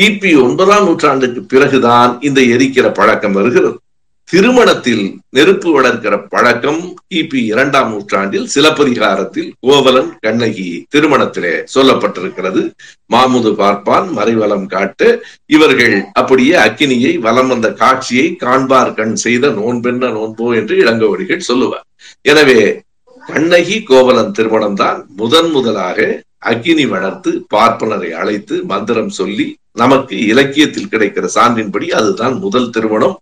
கிபி ஒன்பதாம் நூற்றாண்டுக்கு பிறகுதான் இந்த எரிக்கிற பழக்கம் வருகிறது. திருமணத்தில் நெருப்பு வளர்க்கிற பழக்கம் கிபி இரண்டாம் நூற்றாண்டில் சிலப்பதிகாரத்தில் கோவலன் கண்ணகி திருமணத்திலே சொல்லப்பட்டிருக்கிறது. மாமுது பார்ப்பான் மறைவலம் காட்டு இவர்கள் அப்படியே அக்கினியை வலம் வந்த காட்சியை காண்பார் கண் செய்த நோன்பென்ன நோன்போ என்று இளங்கோவடிகள் சொல்லுவார். எனவே கண்ணகி கோவலன் திருமணம் தான் முதன் முதலாக அக்னி வளர்த்து பார்ப்பனரை அழைத்து மந்திரம் சொல்லி நமக்கு இலக்கியத்தில் கிடைக்கிற சான்றின்படி அதுதான் முதல் திருமணம்.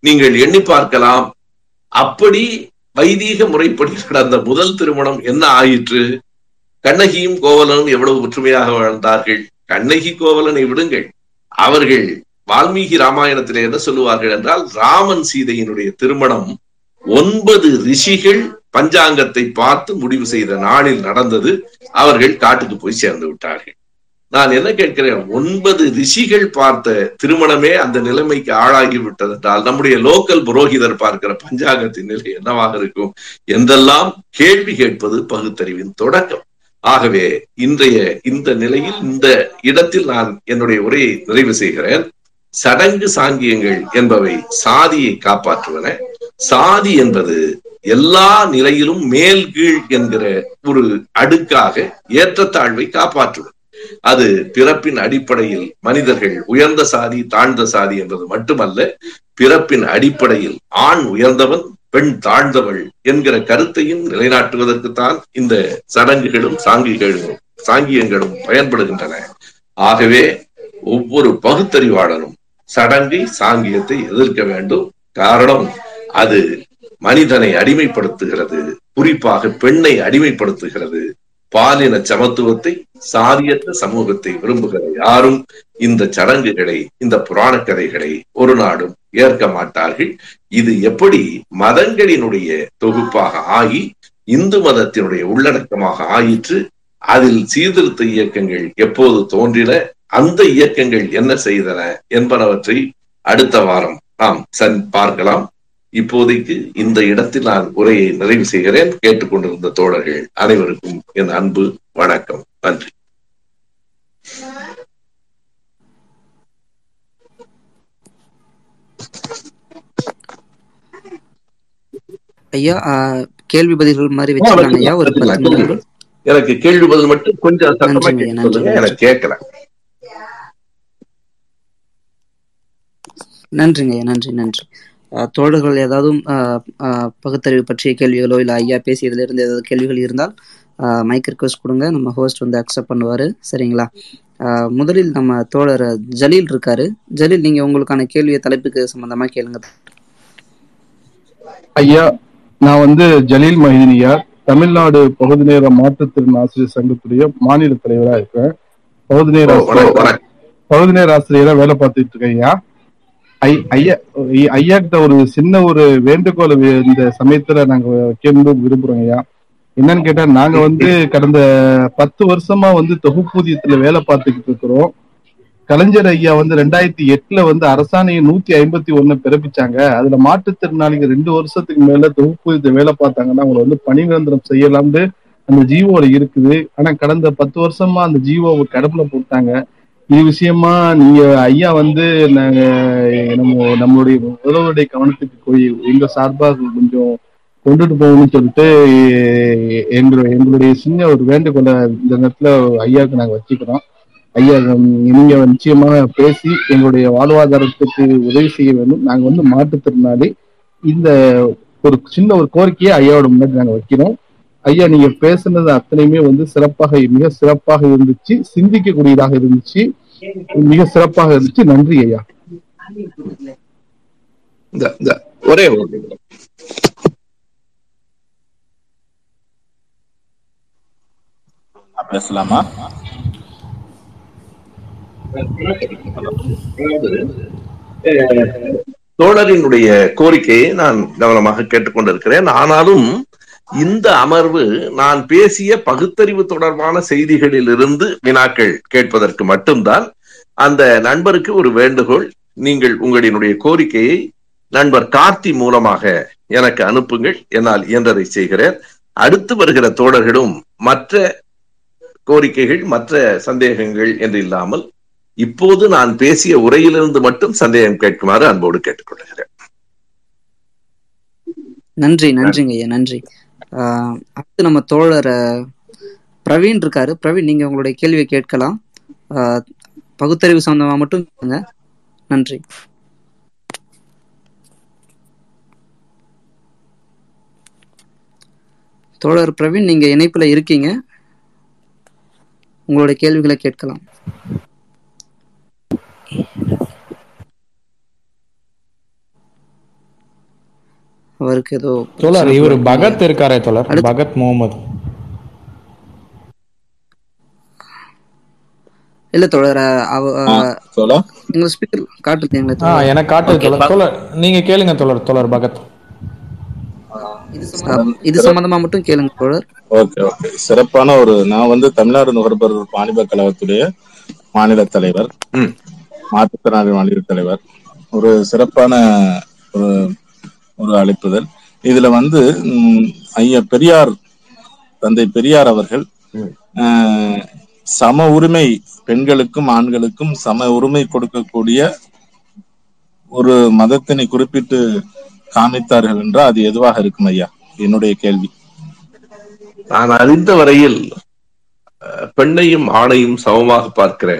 நீங்கள் எண்ணி பார்க்கலாம். அப்படி வைதீக முறைப்படி நடந்த முதல் திருமணம் என்ன ஆயிற்று? கண்ணகியும் கோவலனும் எவ்வளவு ஒற்றுமையாக வாழ்ந்தார்கள்? கண்ணகி கோவலனை விடுங்கள். அவர்கள் வால்மீகி ராமாயணத்திலே என்ன சொல்லுவார்கள் என்றால் ராமன் சீதையினுடைய திருமணம் ஒன்பது ரிஷிகள் பஞ்சாங்கத்தை பார்த்து முடிவு செய்த நாளில் நடந்தது அவர்கள் காட்டுக்கு போய் சேர்ந்து விட்டார்கள். நான் என்ன கேட்கிறேன்? ஒன்பது ரிஷிகள் பார்த்த திருமணமே அந்த நிலைமைக்கு ஆளாகி விட்டது என்றால் நம்முடைய லோக்கல் புரோகிதர் பார்க்கிற பஞ்சாங்கத்தின் நிலை என்னவாக இருக்கும்? என்றெல்லாம் கேள்வி கேட்பது பகுத்தறிவின் தொடக்கம். ஆகவே இன்றைய இந்த நிலையில் இந்த இடத்தில் நான் என்னுடைய உரையை நிறைவு செய்கிறேன். சடங்கு சாங்கியங்கள் என்பவை சாதியை காப்பாற்றுவன. சாதி என்பது எல்லா நிலையிலும் மேல் கீழ் என்கிற ஒரு அடுக்காக ஏற்றத்தாழ்வை காப்பாற்றுவது அது பிறப்பின் அடிப்படையில் மனிதர்கள் உயர்ந்த சாதி தாழ்ந்த சாதி என்பது மட்டுமல்ல பிறப்பின் அடிப்படையில் ஆண் உயர்ந்தவன் பெண் தாழ்ந்தவள் என்கிற கருத்தையும் நிலைநாட்டுவதற்குத்தான் இந்த சடங்குகளும் சாங்கிகளும் சாங்கியங்களும் பயன்படுகின்றன. ஆகவே ஒவ்வொரு பகுத்தறிவாளரும் சடங்கை சாங்கியத்தை எதிர்க்க வேண்டும். காரணம் அது மனிதனை அடிமைப்படுத்துகிறது. குறிப்பாக பெண்ணை அடிமைப்படுத்துகிறது. பாலின சமத்துவத்தை சாதியற்ற சமூகத்தை விரும்புகிற யாரும் இந்த சடங்குகளை இந்த புராண கதைகளை ஒரு நாடும் ஏற்க மாட்டார்கள். இது எப்படி மதங்களினுடைய தொகுப்பாக ஆகி இந்து மதத்தினுடைய உள்ளடக்கமாக ஆயிற்று அதில் சீர்திருத்த இயக்கங்கள் எப்போது தோன்றின அந்த இயக்கங்கள் என்ன செய்தன என்பனவற்றை அடுத்த வாரம் நாம் சன் பார்க்கலாம். இப்போதைக்கு இந்த இடத்தில் நான் உரையை நிறைவு செய்கிறேன். கேட்டுக்கொண்டிருந்த தோழர்கள் அனைவருக்கும் என் அன்பு வணக்கம். நன்றி. ஐயா கேள்வி பதில்கள் மாதிரி வச்சுக்கலாம் ஐயா ஒரு பத்து எனக்கு கேள்வி பதில் மட்டும் கொஞ்சம் சத்தமா சொல்லுங்க. எனக்கு கேட்கல நன்றிங்க ஐயா நன்றி நன்றி. தோழர்கள் ஏதாவது பகுத்தறிவு பற்றிய கேள்விகளோ இல்லை ஐயா பேசியதுல இருந்து ஏதாவது கேள்விகள் இருந்தால் மைக் ரிக்வஸ்ட் கொடுங்க. நம்ம ஹோஸ்ட் வந்து அக்செப்ட் பண்ணுவாரு. சரிங்களா? ஆஹ், முதலில் நம்ம தோழர் ஜலீல் இருக்காரு. ஜலீல் நீங்க உங்களுக்கான கேள்வியை தலைப்புக்கு சம்பந்தமா கேளுங்க. ஐயா நான் வந்து ஜலீல் மஹினியார் தமிழ்நாடு பகுதி நேர மாற்றுத்திறன் ஆசிரியர் சங்கத்துடைய மாநில தலைவரா இருக்கேன். பகுதி நேர. பகுதி நேர ஆசிரியரா வேலை பார்த்துட்டு இருக்கேன் ஐயா. ஐயா ஐயா கிட்ட ஒரு சின்ன ஒரு வேண்டுகோள் இந்த சமயத்துல நாங்க கேட்க விரும்புறோம் ஐயா. என்னன்னு கேட்டா நாங்க வந்து கடந்த பத்து வருஷமா வந்து தொகுப்பூதியத்துல வேலை பார்த்துக்கிட்டு இருக்கிறோம். கலைஞர் ஐயா வந்து ரெண்டாயிரத்தி எட்டுல வந்து அரசாணையை நூத்தி ஐம்பத்தி ஒண்ணு பிறப்பிச்சாங்க. அதுல மாற்றுத்திறனாளிகள் ரெண்டு வருஷத்துக்கு மேல தொகுப்பூதியத்தை வேலை பார்த்தாங்கன்னா அவங்களை வந்து பணி நிரந்தரம் செய்யலாம்னு அந்த ஜீவோல இருக்குது. ஆனா கடந்த பத்து வருஷமா அந்த ஜீவோவை கடப்புல போட்டாங்க. இது விஷயமா நீங்க ஐயா வந்து நாங்க நம்ம நம்மளுடைய முதல்வருடைய கவனத்துக்கு போய் எங்க சார்பாக கொஞ்சம் கொண்டுட்டு போகணும்னு சொல்லிட்டு எங்களுடைய எங்களுடைய சின்ன ஒரு வேண்டுகோளை இந்த நேரத்துல ஐயாவுக்கு நாங்க வச்சுக்கிறோம். ஐயா நீங்க நிச்சயமாக பேசி எங்களுடைய வாழ்வாதாரத்துக்கு உதவி செய்ய வேண்டும். நாங்க வந்து மாற்றுத்திறனாளி. இந்த ஒரு சின்ன ஒரு கோரிக்கையை ஐயாவோட முன்னாடி நாங்க வைக்கிறோம். ஐயா நீங்க பேசுனது அத்தனையுமே வந்து சிறப்பாக மிக சிறப்பாக இருந்துச்சு. சிந்திக்கக்கூடியதாக இருந்துச்சு. மிக சிறப்பாக இருந்துச்சு. நன்றி ஐயா. ஒரே பேசலாமா? தோழரினுடைய கோரிக்கையை நான் கவனமாக கேட்டுக்கொண்டிருக்கிறேன். ஆனாலும் இந்த அமர்வு நான் பேசிய பகுத்தறிவு தொடர்பான செய்திகளில் இருந்து வினாக்கள் கேட்பதற்கு மட்டும்தான் அந்த நண்பருக்கு ஒரு வேண்டுகோள் நீங்கள் உங்களினுடைய கோரிக்கையை நண்பர் கார்த்தி மூலமாக எனக்கு அனுப்புங்கள் என்னால் இயன்றதை செய்கிறேன். அடுத்து வருகிற தோழர்களும் மற்ற கோரிக்கைகள் மற்ற சந்தேகங்கள் என்று இல்லாமல் இப்போது நான் பேசிய உரையிலிருந்து மட்டும் சந்தேகம் கேட்குமாறு அன்போடு கேட்டுக்கொள்கிறேன். நன்றி நன்றிங்க ஐயா நன்றி. அடுத்து நம்ம தோழர் பிரவீன் இருக்காரு. பிரவீன் நீங்க உங்களுடைய கேள்வியை கேட்கலாம். ஆஹ் பகுத்தறிவு சம்பந்தமா மட்டும் நன்றி. தோழர் பிரவீன் நீங்க இணைப்புல இருக்கீங்க. உங்களுடைய கேள்விகளை கேட்கலாம். அவருக்கு ஏதோ தோழர் இவர் பகத் இருக்காரே தோழர் பகத் முகமது. இல்ல தோழர் அவ எங்க ஸ்பீக்கர் காட்டுது தோழர். எனக்கு காட்டுது Okay, தோழர். தோழர் நீங்க கேளுங்க தோழர் தோழர் பகத். இது சம்பந்தமா- இது சம்பந்தமா மட்டும் கேளுங்க தோழர். Okay okay. சிறப்பான ஒரு நான் வந்து தமிழ்நாடு நுகர்பொருள் வாணிப கழகத்துடைய மாநில தலைவர். ம். மாற்றுத்திறனாளி மாநில தலைவர். ஒரு சிறப்பான ஒரு ஒரு அழைப்புதல். இதுல வந்து ஐயா பெரியார் தந்தை பெரியார் அவர்கள் சம உரிமை பெண்களுக்கும் ஆண்களுக்கும் சம உரிமை கொடுக்கக்கூடிய ஒரு மதத்தினை குறிப்பிட்டு காமித்தார்கள் என்றால் அது எதுவாக இருக்கும் ஐயா? என்னுடைய கேள்வி. நான் அறிந்த வரையில் பெண்ணையும் ஆணையும் சமமாக பார்க்கிற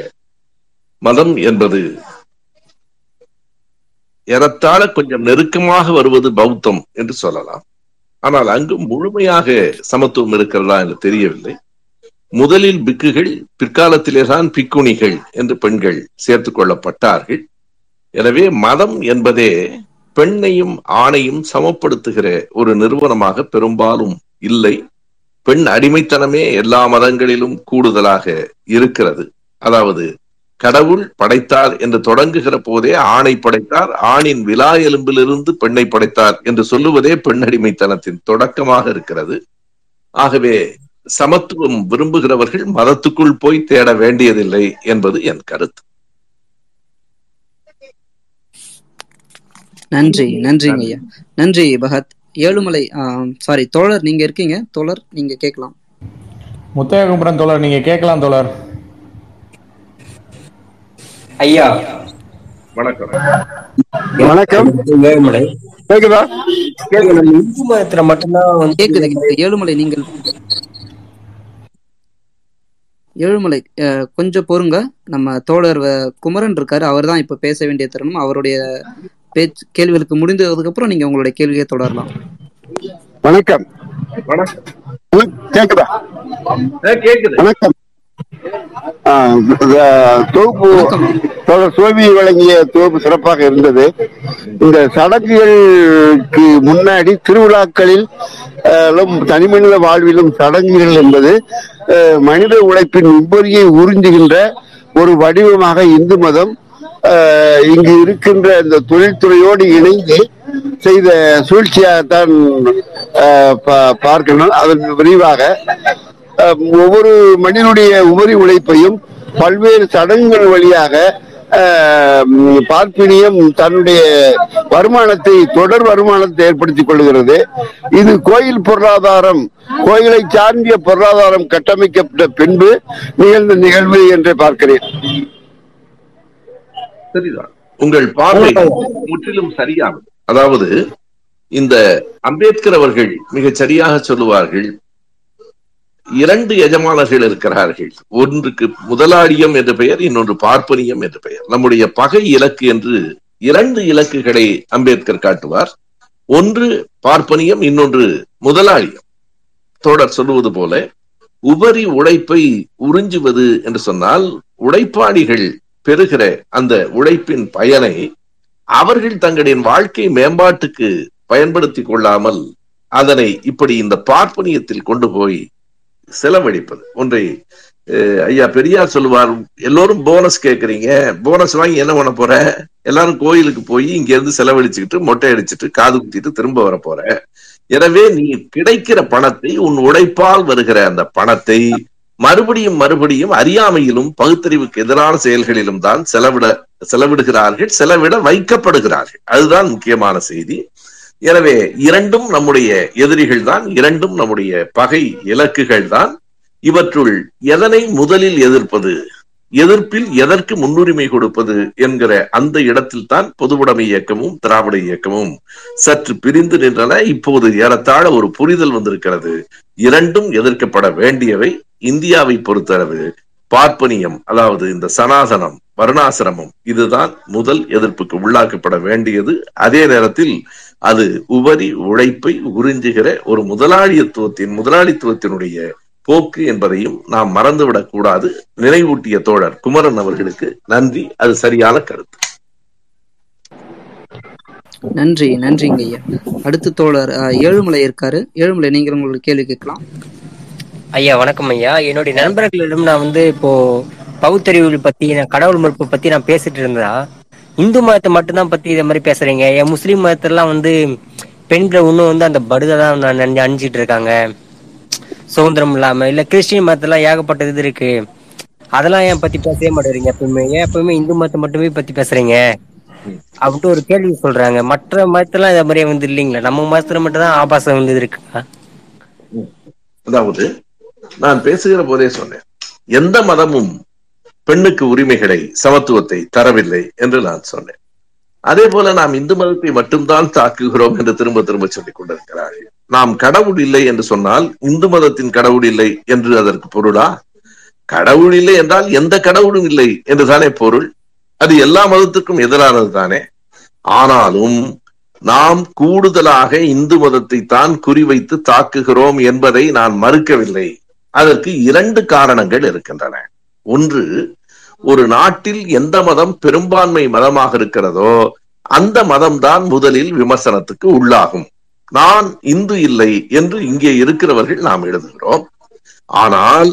மதம் என்பது ஏறத்தாழ கொஞ்சம் நெருக்கமாக வருவது பௌத்தம் என்று சொல்லலாம். ஆனால் அங்கு முழுமையாக சமத்துவம் இருக்கிறதா என்று தெரியவில்லை. முதலில் பிக்குகள் பிற்காலத்திலேதான் பிக்குணிகள் என்று பெண்கள் சேர்த்துக் கொள்ளப்பட்டார்கள். எனவே மதம் என்பதே பெண்ணையும் ஆணையும் சமப்படுத்துகிற ஒரு நிறுவனமாக பெரும்பாலும் இல்லை. பெண் அடிமைத்தனமே எல்லா மதங்களிலும் கூடுதலாக இருக்கிறது. அதாவது கடவுள் படைத்தார் என்று தொடங்குகிற போதே ஆணை படைத்தார். ஆணின் விலா எலும்பிலிருந்து பெண்ணை படைத்தார் என்று சொல்லுவதே பெண் அடிமைத்தனத்தின் தொடக்கமாக இருக்கிறது. ஆகவே சமத்துவம் விரும்புகிறவர்கள் மதத்துக்குள் போய் தேட வேண்டியதில்லை என்பது என் கருத்து. நன்றி நன்றிங்க ஐயா. நன்றி பகத். ஏழுமலை சாரி தோழர் நீங்க இருக்கீங்க. தோழர் நீங்க கேட்கலாம். முத்தையகுமரன் தோழர் நீங்க கேட்கலாம் தோழர். ஐயா. வணக்கம். வணக்கம். ஏழுமலை. கேக்குதா? கேக்குது. நம்ம இந்து மதத்துல மட்டும்தான் வந்து கேக்குது. ஏழுமலை நீங்கள். ஏழுமலை கொஞ்சம் பொறுங்க. நம்ம தோழர் குமரன் இருக்காரு. அவர் தான் இப்ப பேச வேண்டிய தருணம். அவருடைய பேச்சு கேள்விகளுக்கு முடிந்ததுக்கு அப்புறம் நீங்க உங்களுடைய கேள்வியை தொடரலாம். வணக்கம். வணக்கம். கேக்குதா? கேக்குது. வணக்கம். தொகுப்பு சோமி வழங்கிய தொகுப்பு சிறப்பாக இருந்தது. இந்த சடங்குகளுக்கு முன்னாடி திருவிழாக்களில் தனிமனித வாழ்விலும் சடங்குகள் என்பது மனித உழைப்பின் உபரியை உறிஞ்சுகின்ற ஒரு வடிவமாக இந்து மதம் இங்கு இருக்கின்ற இந்த தொழில்துறையோடு இணைந்து செய்த சூழ்ச்சியாகத்தான் பார்க்கணும். அதன் விரிவாக ஒவ்வொரு மனிதனுடைய உபரி உழைப்பையும் பல்வேறு சடங்குகள் வழியாக பார்ப்பினியம் தன்னுடைய வருமானத்தை தொடர் வருமானத்தை ஏற்படுத்திக் கொள்கிறது. இது கோயில் பொருளாதாரம் கோயிலை சார்ந்திய பொருளாதாரம் கட்டமைக்கப்பட்ட பின்பு நிகழ்ந்த நிகழ்வு என்று பார்க்கிறேன். சரிதான் உங்கள் பார்வை முற்றிலும் சரியானது அதாவது இந்த அம்பேத்கர் அவர்கள் மிகச் சரியாக சொல்லுவார்கள் இரண்டு எஜமானர்கள் இருக்கிறார்கள். ஒன்றுக்கு முதலாளியம் என்ற பெயர் இன்னொன்று பார்ப்பனியம் என்ற பெயர். நம்முடைய பகை இலக்கு என்று இரண்டு இலக்குகளை அம்பேத்கர் காட்டுவார். ஒன்று பார்ப்பனியம் இன்னொன்று முதலாளியம். தொடர் சொல்லுவது போல உபரி உழைப்பை உறிஞ்சுவது என்று சொன்னால் உழைப்பாளிகள் பெறுகிற அந்த உழைப்பின் பயனை அவர்கள் தங்களின் வாழ்க்கை மேம்பாட்டுக்கு பயன்படுத்தி கொள்ளாமல் அதனை இப்படி இந்த பார்ப்பனியத்தில் கொண்டு போய் செலவழிப்பது. ஒன்றை ஐயா பெரியார் சொல்லுவார் எல்லோரும் போனஸ் கேட்குறீங்க போனஸ் வாங்கி என்ன பண்ண போற? எல்லாரும் கோயிலுக்கு போய் இங்க இருந்து செலவழிச்சுக்கிட்டு மொட்டை அடிச்சுட்டு காது குத்திட்டு திரும்ப வர போற. எனவே நீ கிடைக்கிற பணத்தை உன் உழைப்பால் வருகிற அந்த பணத்தை மறுபடியும் மறுபடியும் அறியாமையிலும் பகுத்தறிவுக்கு எதிரான செயல்களிலும் தான் செலவிட செலவிடுகிறார்கள் செலவிட வைக்கப்படுகிறார்கள். அதுதான் முக்கியமான செய்தி. எனவே இரண்டும் நம்முடைய எதிரிகள் தான் இரண்டும் நம்முடைய பகை இலக்குகள் தான். இவற்றுள் எதனை முதலில் எதிர்ப்பது எதிர்ப்பில் எதற்கு முன்னுரிமை கொடுப்பது என்கிற அந்த இடத்தில் தான் பொதுவுடைமை இயக்கமும் திராவிட இயக்கமும் சற்று பிரிந்து நின்றன. இப்போது ஏறத்தாழ ஒரு புரிதல் வந்திருக்கிறது. இரண்டும் எதிர்க்கப்பட வேண்டியவை இந்தியாவை பொறுத்தளவு. பார்ப்பனியம் அதாவது இந்த சனாதனம் வருணாசிரமம் இதுதான் முதல் எதிர்ப்புக்கு உள்ளாக்கப்பட வேண்டியது. அதே நேரத்தில் அது உபரி உழைப்பை உறிஞ்சுகிற ஒரு முதலாளித்துவத்தின் முதலாளித்துவத்தினுடைய போக்கு என்பதையும் நாம் மறந்துவிடக் கூடாது. நினைவூட்டிய தோழர் குமரன் அவர்களுக்கு நன்றி. அது சரியான கருத்து. நன்றி நன்றிங்க ஐயா. அடுத்து தோழர் ஏழுமலை இருக்காரு. ஏழுமலை நீங்கள் உங்களுடைய கேள்வி கேட்கலாம். ஐயா வணக்கம் ஐயா. என்னுடைய நண்பர்களிடம் நான் வந்து இப்போ பகுத்தறிவு பத்தி நான் கடவுள் மறுப்பு பத்தி நான் பேசிட்டு இருந்தா இந்து மதத்தை மட்டும்தான் பத்தி இதை மாதிரி பேசுறீங்க. என் முஸ்லீம் மதத்திலாம் வந்து பெண்கள் இன்னும் வந்து அந்த படுதை தான் நான் அணிஞ்சிட்டு இருக்காங்க. சுதந்திரம் இல்லாம இல்ல கிறிஸ்டின் மதத்தெல்லாம் ஏகப்பட்ட இது இருக்கு. அதெல்லாம் ஏன் பத்தி பேசவே மாட்டேறீங்க எப்பவுமே? ஏன் எப்பவுமே இந்து மதத்தை மட்டுமே பத்தி பேசுறீங்க? அப்படின்ட்டு ஒரு கேள்வி சொல்றாங்க. மற்ற மதத்தெல்லாம் இதை மாதிரியே வந்து இல்லைங்களா? நம்ம மதத்துல மட்டும் தான் ஆபாசம் வந்து இருக்கு அதாவது நான் பேசுகிற போதே சொன்னேன். எந்த மதமும் பெண்ணுக்கு உரிமைகளை சமத்துவத்தை தரவில்லை என்று நான் சொன்னேன். அதே போல நாம் இந்து மதத்தை மட்டும்தான் தாக்குகிறோம் என்று திரும்ப திரும்ப சொல்லிக் கொண்டிருக்கிறார்கள். நாம் கடவுள் இல்லை என்று சொன்னால் இந்து மதத்தின் கடவுள் இல்லை என்று அதற்கு பொருளா? கடவுள் இல்லை என்றால் எந்த கடவுளும் இல்லை என்றுதானே பொருள்? அது எல்லா மதத்துக்கும் எதிரானது தானே. ஆனாலும் நாம் கூடுதலாக இந்து மதத்தை தான் குறிவைத்து தாக்குகிறோம் என்பதை நான் மறுக்கவில்லை. அதற்கு இரண்டு காரணங்கள் இருக்கின்றன. ஒன்று ஒரு நாட்டில் எந்த மதம் பெரும்பான்மை மதமாக இருக்கிறதோ அந்த மதம்தான் முதலில் விமர்சனத்துக்கு உள்ளாகும். நான் இந்து இல்லை என்று இங்கே இருக்கிறவர்கள் நாம் எழுதுகிறோம். ஆனால்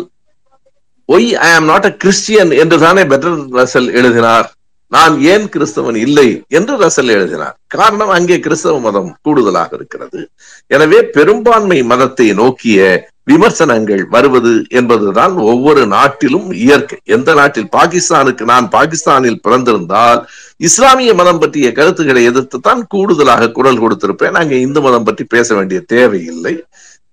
Y I am not a Christian என்று தானே பெட்டர் ரசல் எழுதினார். நான் ஏன் கிறிஸ்தவன் இல்லை என்று ரசல் எழுதினார். காரணம் அங்கே கிறிஸ்தவ மதம் கூடுதலாக இருக்கிறது. எனவே பெரும்பான்மை மதத்தை நோக்கிய விமர்சனங்கள் வருவது என்பதுதான் ஒவ்வொரு நாட்டிலும் இயற்கை. எந்த நாட்டில்? பாகிஸ்தானுக்கு நான் பாகிஸ்தானில் பிறந்திருந்தால் இஸ்லாமிய மதம் பற்றிய கருத்துக்களை எதிர்த்து தான் கூடுதலாக குரல் கொடுத்திருப்பேன். அங்கே இந்து மதம் பற்றி பேச வேண்டிய தேவையில்லை.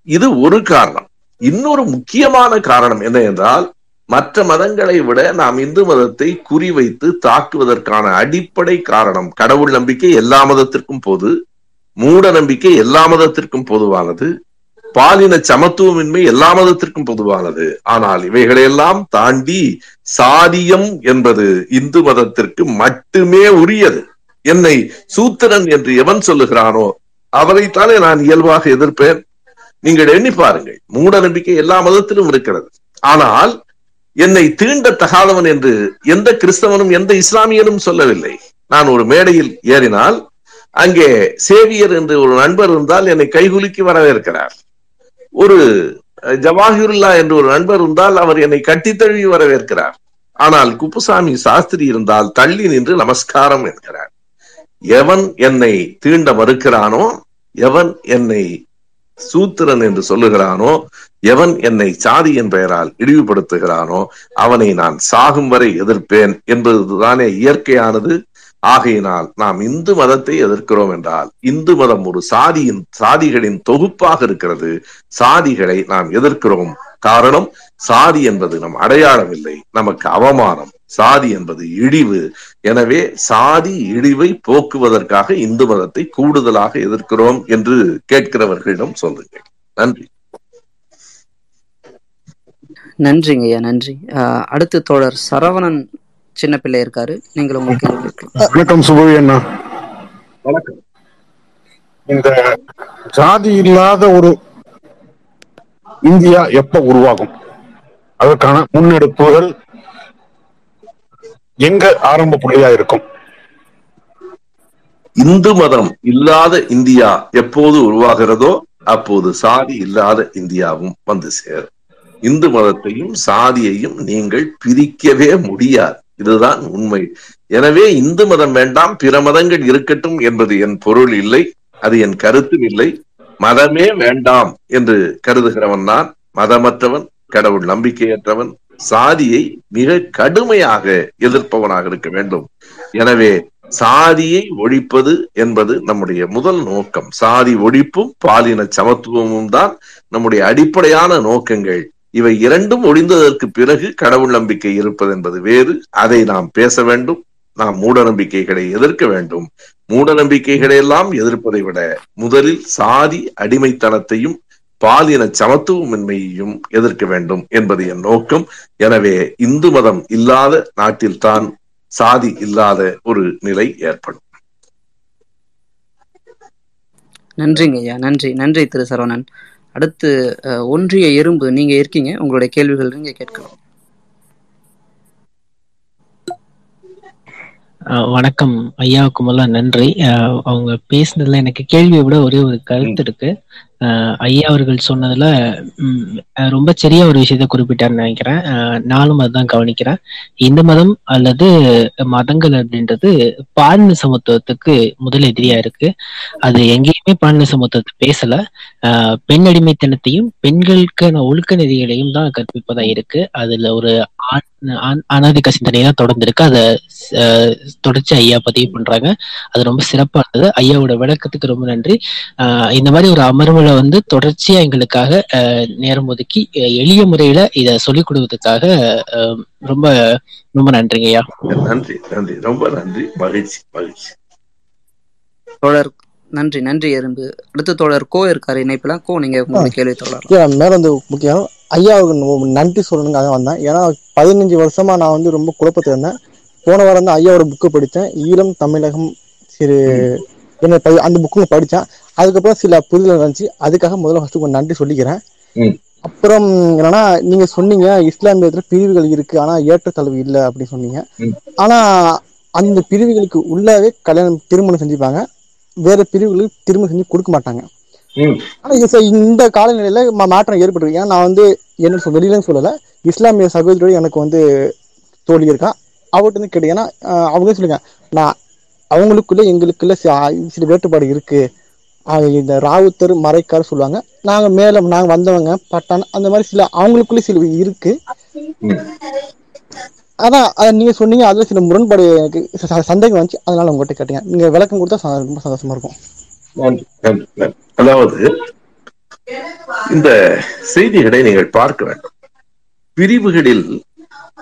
இது ஒரு காரணம். இன்னொரு முக்கியமான காரணம் என்ன என்றால் மற்ற மதங்களை விட நாம் இந்து மதத்தை குறிவைத்து தாக்குவதற்கான அடிப்படை காரணம் கடவுள் நம்பிக்கை எல்லா மதத்திற்கும் பொது மூட நம்பிக்கை எல்லா மதத்திற்கும் பொதுவானது. பாலின சமத்துவமின்மை எல்லா மதத்திற்கும் பொதுவானது. ஆனால் இவைகளையெல்லாம் தாண்டி சாதியம் என்பது இந்து மதத்திற்கு மட்டுமே உரியது. என்னை சூத்திரன் என்று எவன் சொல்லுகிறானோ அவரைத்தானே நான் இயல்பாக எதிர்ப்பேன். நீங்கள் எண்ணி பாருங்கள் மூட நம்பிக்கை எல்லா மதத்திலும் இருக்கிறது. ஆனால் என்னை தீண்ட தகாதவன் என்று எந்த கிறிஸ்தவனும் எந்த இஸ்லாமியனும் சொல்லவில்லை. நான் ஒரு மேடையில் ஏறினால் அங்கே சேவியர் என்று ஒரு நண்பர் இருந்தால் என்னை கைகுலுக்கி வரவேற்கிறார். ஒரு ஜவாஹிருல்லா என்று ஒரு நண்பர் இருந்தால் அவர் என்னை கட்டி தழுவி வரவேற்கிறார். ஆனால் குப்புசாமி சாஸ்திரி இருந்தால் தள்ளி நின்று நமஸ்காரம் என்கிறார். எவன் என்னை தீண்ட மறுக்கிறானோ எவன் என்னை சூத்திரன் என்று சொல்லுகிறானோ எவன் என்னை சாதியின் பெயரால் இழிவுபடுத்துகிறானோ அவனை நான் சாகும் வரை எதிர்ப்பேன் என்பதுதானே இயற்கையானது. ஆகையினால் நாம் இந்து மதத்தை எதிர்க்கிறோம் என்றால் இந்து மதம் ஒரு சாதியின் சாதிகளின் தொகுப்பாக இருக்கிறது. சாதிகளை நாம் எதிர்க்கிறோம். காரணம் சாதி என்பது நம் அடையாளம் இல்லை நமக்கு அவமானம். சாதி என்பது இழிவு. எனவே சாதி இழிவை போக்குவதற்காக இந்து மதத்தை கூடுதலாக எதிர்க்கிறோம் என்று கேட்கிறவர்களிடம் சொல்லுங்கள். நன்றி. நன்றிங்க ஐயா நன்றி. ஆஹ் அடுத்து தோழர் சரவணன் சின்ன பிள்ளை இருக்காரு. நீங்கள் உங்க கேள்வி கேட்கலாம். வணக்கம் சுபவி அண்ணா. வணக்கம். இந்த ஜாதி இல்லாத ஒரு இந்தியா எப்ப உருவாகும்? அதற்கான முன்னெடுப்புகள் எங்க ஆரம்ப புள்ளியா இருக்கும்? இந்து மதம் இல்லாத இந்தியா எப்போது உருவாகிறதோ அப்போது சாதி இல்லாத இந்தியாவும் வந்து சேரும். இந்து மதத்தையும் சாதியையும் நீங்கள் பிரிக்கவே முடியாது. இதுதான் உண்மை. எனவே இந்து மதம் வேண்டாம் பிற மதங்கள் இருக்கட்டும் என்பது என் பொருள் இல்லை அது என் கருத்தும் இல்லை. மதமே வேண்டாம் என்று கருதுகிறவன் நான் மதமற்றவன் கடவுள் நம்பிக்கையற்றவன் சாதியை மிக கடுமையாக எதிர்ப்பவனாக இருக்க வேண்டும். எனவே சாதியை ஒழிப்பது என்பது நம்முடைய முதல் நோக்கம். சாதி ஒழிப்பும் பாலின சமத்துவமும் தான் நம்முடைய அடிப்படையான நோக்கங்கள். இவை இரண்டும் ஒழிந்ததற்கு பிறகு கடவுள் நம்பிக்கை இருப்பது என்பது வேறு. அதை நாம் பேச வேண்டும். நாம் மூட நம்பிக்கைகளை எதிர்க்க வேண்டும். மூட நம்பிக்கைகளை எல்லாம் எதிர்ப்பதை விட முதலில் சாதி அடிமைத்தனத்தையும் பாலின சமத்துவமின்மையையும் எதிர்க்க வேண்டும் என்பது என் நோக்கம். எனவே இந்து மதம் இல்லாத நாட்டில்தான் சாதி இல்லாத ஒரு நிலை ஏற்படும். நன்றிங்க ஐயா. நன்றி. நன்றி திரு சரவணன். அடுத்து அஹ், ஒன்றிய எறும்பு நீங்க இருக்கீங்க உங்களுடைய கேள்விகள் நீங்க கேட்கலாம். வணக்கம் ஐயாவுக்கு முதல்ல நன்றி. அஹ் அவங்க பேசினதுல எனக்கு கேள்வியை விட ஒரே ஒரு கருத்து இருக்கு. ஐயா அவர்கள் சொன்னதுல ரொம்ப சரியா ஒரு விஷயத்த குறிப்பிட்டார்னு நினைக்கிறேன். நானும் அதுதான் கவனிக்கிறேன். இந்து மதம் அல்லது மதங்கள் அப்படின்றது பாலின சமத்துவத்துக்கு முதல் எதிரியா இருக்கு. அது எங்கேயுமே பாலின சமத்துவத்தை பேசல. பெண் அடிமைத்தனத்தையும் பெண்களுக்கான ஒழுக்க நெறிகளையும் தான் கற்பிப்பதா இருக்கு. அதுல ஒரு ஆணாதிக்க சிந்தனை தான் தொடர்ந்து இருக்கு அதை அஹ், தொடர்ச்சி ஐயா பதிவு பண்றாங்க. அது ரொம்ப சிறப்பா இருந்தது ஐயாவோட விளக்கத்துக்கு ரொம்ப நன்றி. அஹ், இந்த மாதிரி ஒரு அமர்வுல வந்து தொடர்ச்சியா எங்களுக்காக அஹ், நேரம் ஒதுக்கி எளிய முறையில இத சொல்லிக் கொடுத்ததுக்காக அஹ், ரொம்ப ரொம்ப நன்றிங்க ஐயா நன்றி நன்றி. ரொம்ப நன்றி. மகிழ்ச்சி மகிழ்ச்சி. தோழர் நன்றி நன்றி எறும்பு. அடுத்து தோழர் கோ இருக்காரு இணைப்புல. கோ நீங்க கேள்வி தொடரலாம். ஏன் மேல வந்து முக்கியம் ஐயாவுக்கு நன்றி சொல்லணுங்காக வந்தேன். ஏன்னா பதினஞ்சு வருஷமா நான் வந்து ரொம்ப குழப்பத்தில் இருந்தேன். போன வாரம் தான் ஐயாவோட புக்கு படித்தேன். ஈழம் தமிழகம் சிறு என்ன ப- அந்த புக்கு படித்தேன். அதுக்கப்புறம் சில புரிதல் இருந்துச்சு. அதுக்காக முதல்ல ஃபர்ஸ்ட் கொஞ்சம் நன்றி சொல்லிக்கிறேன். அப்புறம் என்னன்னா நீங்க சொன்னீங்க இஸ்லாமியத்துல பிரிவுகள் இருக்கு ஆனா ஏற்றத்தாழ்வு இல்லை அப்படின்னு சொன்னீங்க. ஆனா அந்த பிரிவுகளுக்கு உள்ளவே கல்யாணம் திருமணம் செஞ்சுப்பாங்க. வேற பிரிவுகளுக்கு திருமணம் செஞ்சு கொடுக்க மாட்டாங்க. ஆனா இந்த காலநிலையில மாற்றம் ஏற்பட்டிருக்கு. ஏன்னா நான் வந்து என்ன சொல் வெளியிலன்னு சொல்லல. இஸ்லாமிய சகோதரியோட எனக்கு வந்து தோழி இருக்கா. அவர்கிட்ட ஏன்னா ஆஹ் அவங்க சொல்லுங்க நான் அவங்களுக்குள்ள எங்களுக்குள்ள சில வேறுபாடு இருக்கு. இந்த ராவுத்தர் மறைக்கார் சொல்லுவாங்க. நாங்க மேல நாங்க வந்தவங்க பட்டான் அந்த மாதிரி சில அவங்களுக்குள்ள சில இருக்கு. அதான் அதை நீங்க சொன்னீங்க அதுல சில முரண்பாடு எனக்கு ச- சந்தேகம் வந்துச்சு. அதனால உங்ககிட்ட கேட்டீங்க நீங்க விளக்கம் கொடுத்தா ரொம்ப சந்தோஷமா இருக்கும். நன்றி, நன்றி, நன்றி. அதாவது இந்த செய்திகளை நீங்கள் பார்க்க வேண்டும். பிரிவுகளில்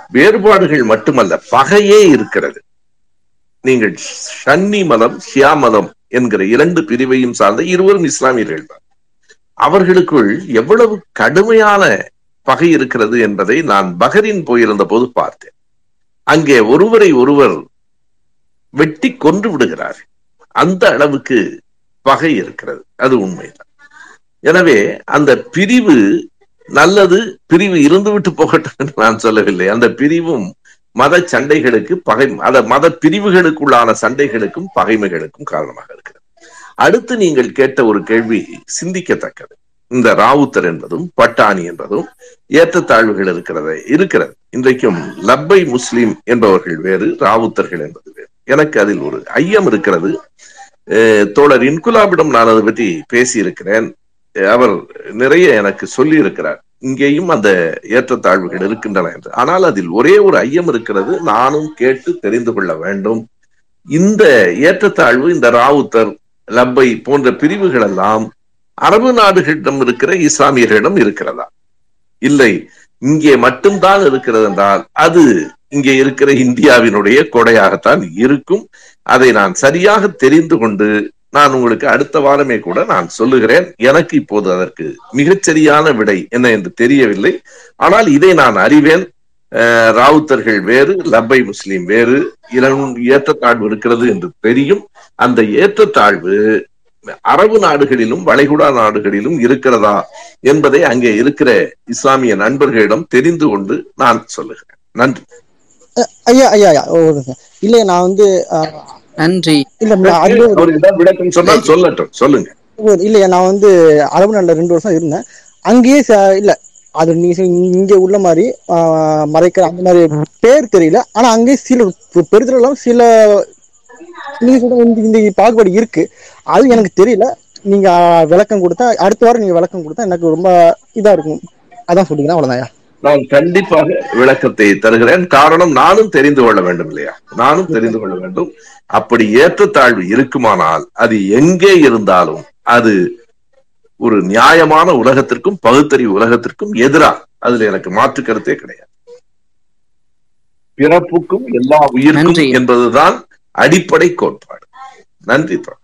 வேறுபாடுகள் மட்டுமல்ல பகையே இருக்கிறது. நீங்கள் ஷன்னி மதம் ஷியா மதம் என்கிற இரண்டு பிரிவையும் சார்ந்த இருவரும் இஸ்லாமியர்கள் தான். அவர்களுக்குள் எவ்வளவு கடுமையான பகை இருக்கிறது என்பதை நான் பஹரின் போயிருந்த போது பார்த்தேன். அங்கே ஒருவரை ஒருவர் வெட்டி கொன்று விடுகிறார் அந்த அளவுக்கு பகை இருக்கிறது. அது உண்மைதான். எனவே அந்த பிரிவு நல்லது பிரிவு இருந்துவிட்டு போகட்டும் என்று நான் சொல்லவில்லை. அந்த பிரிவும் மத சண்டைகளுக்கு பகை அத மத பிரிவுகளுக்குள்ளான சண்டைகளுக்கும் பகைமைகளுக்கும் காரணமாக இருக்கிறது. அடுத்து நீங்கள் கேட்ட ஒரு கேள்வி சிந்திக்கத்தக்கது. இந்த ராவுத்தர் என்பதும் பட்டாணி என்பதும் ஏற்றத்தாழ்வுகள் இருக்கிறது இருக்கிறது. இன்றைக்கும் லப்பை முஸ்லிம் என்பவர்கள் வேறு ராவுத்தர்கள் என்பது வேறு. எனக்கு அதில் ஒரு ஐயம் இருக்கிறது. தோழர் இன்குலாபிடம் நான் அதை பற்றி பேசியிருக்கிறேன். அவர் நிறைய எனக்கு சொல்லி இருக்கிறார் இங்கேயும் அந்த ஏற்றத்தாழ்வுகள் இருக்கின்றன என்று. ஆனால் அதில் ஒரே ஒரு ஐயம் இருக்கிறது. நானும் கேட்டு தெரிந்து கொள்ள வேண்டும். இந்த ஏற்றத்தாழ்வு இந்த ராவுத்தர் லப்பை போன்ற பிரிவுகள் எல்லாம் அரபு நாடுகளிடம் இருக்கிற இஸ்லாமியர்களிடம் இருக்கிறதா? இல்லை. இங்கே மட்டும்தான் இருக்கிறது என்றால் அது இங்கே இருக்கிற இந்தியாவினுடைய கொடையாகத்தான் இருக்கும். அதை நான் சரியாக தெரிந்து கொண்டு நான் உங்களுக்கு அடுத்த வாரமே கூட நான் சொல்லுகிறேன். எனக்கு இப்போது அதற்கு மிகச்சரியான விடை என்ன என்று தெரியவில்லை. ஆனால் இதை நான் அறிவேன். ராவுத்தர்கள் வேறு லப்பை முஸ்லீம் வேறு இரண்டும் ஏற்றத்தாழ்வு இருக்கிறது என்று தெரியும். அந்த ஏற்றத்தாழ்வு அரபு நாடுகளிலும் வளைகுடா நாடுகளிலும் இருக்கிறதா என்பதை அங்கே இருக்கிற இஸ்லாமிய நண்பர்களிடம் தெரிந்து கொண்டு நான் சொல்லுகிறேன். நன்றி. ஐயா ஐயா. இல்ல நான் வந்து நன்றி. இல்ல விளக்கம் சொன்னால் சொல்லட்டும் சொல்லுங்க. இல்லையா நான் வந்து அரபு நாட்டில் ரெண்டு வருஷம் இருந்தேன். அங்கேயே இல்ல அது நீங்க சொன்னீங்க, இங்க உள்ள மாதிரி ஆஹ், மறைக்கிற அந்த மாதிரி பேர் தெரியல. ஆனா அங்கேயே சில பெ- பெருத்தளவு சில நீங்க சொல்ற இந்த பாகுபாடு இருக்கு. அது எனக்கு தெரியல. நீங்க விளக்கம் கொடுத்தா அடுத்த வாரம் நீங்க விளக்கம் கொடுத்தா எனக்கு ரொம்ப இதா இருக்கும். அதான் சொல்லிக்கிறேன் அவ்வளவுதான் நான் கண்டிப்பாக விளக்கத்தை தருகிறேன். காரணம் நானும் தெரிந்து கொள்ள வேண்டும் இல்லையா? நானும் தெரிந்து கொள்ள வேண்டும். அப்படி ஏற்றத்தாழ்வு இருக்குமானால் அது எங்கே இருந்தாலும் அது ஒரு நியாயமான உலகத்திற்கும் பகுத்தறிவு உலகத்திற்கும் எதிராக அதுல எனக்கு மாற்று கருத்தே கிடையாது. பிறப்புக்கும் எல்லா உயிருக்கும். என்பதுதான் அடிப்படை கோட்பாடு. நன்றி தோழர்.